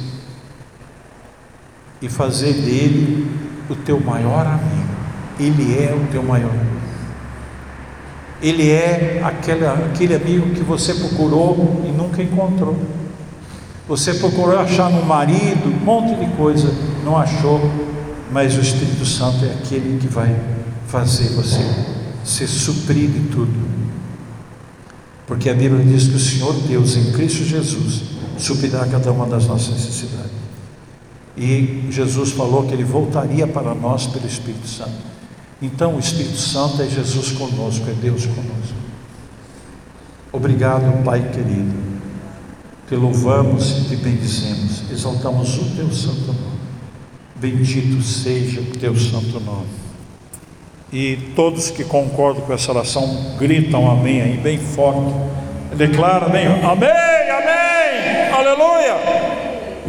e fazer dele o teu maior amigo. Ele é o teu maior amigo. Ele é aquele, aquele amigo que você procurou e nunca encontrou. Você procurou achar no marido um monte de coisa, não achou, mas o Espírito Santo é aquele que vai fazer você ser suprido de tudo. Porque a Bíblia diz que o Senhor Deus, em Cristo Jesus, suprirá cada uma das nossas necessidades. E Jesus falou que ele voltaria para nós pelo Espírito Santo. Então, o Espírito Santo é Jesus conosco, é Deus conosco. Obrigado, Pai querido. Te louvamos e te bendizemos, exaltamos o teu santo nome. Bendito seja o teu santo nome. E todos que concordam com essa oração gritam amém aí bem forte. Declara bem, amém, amém, aleluia.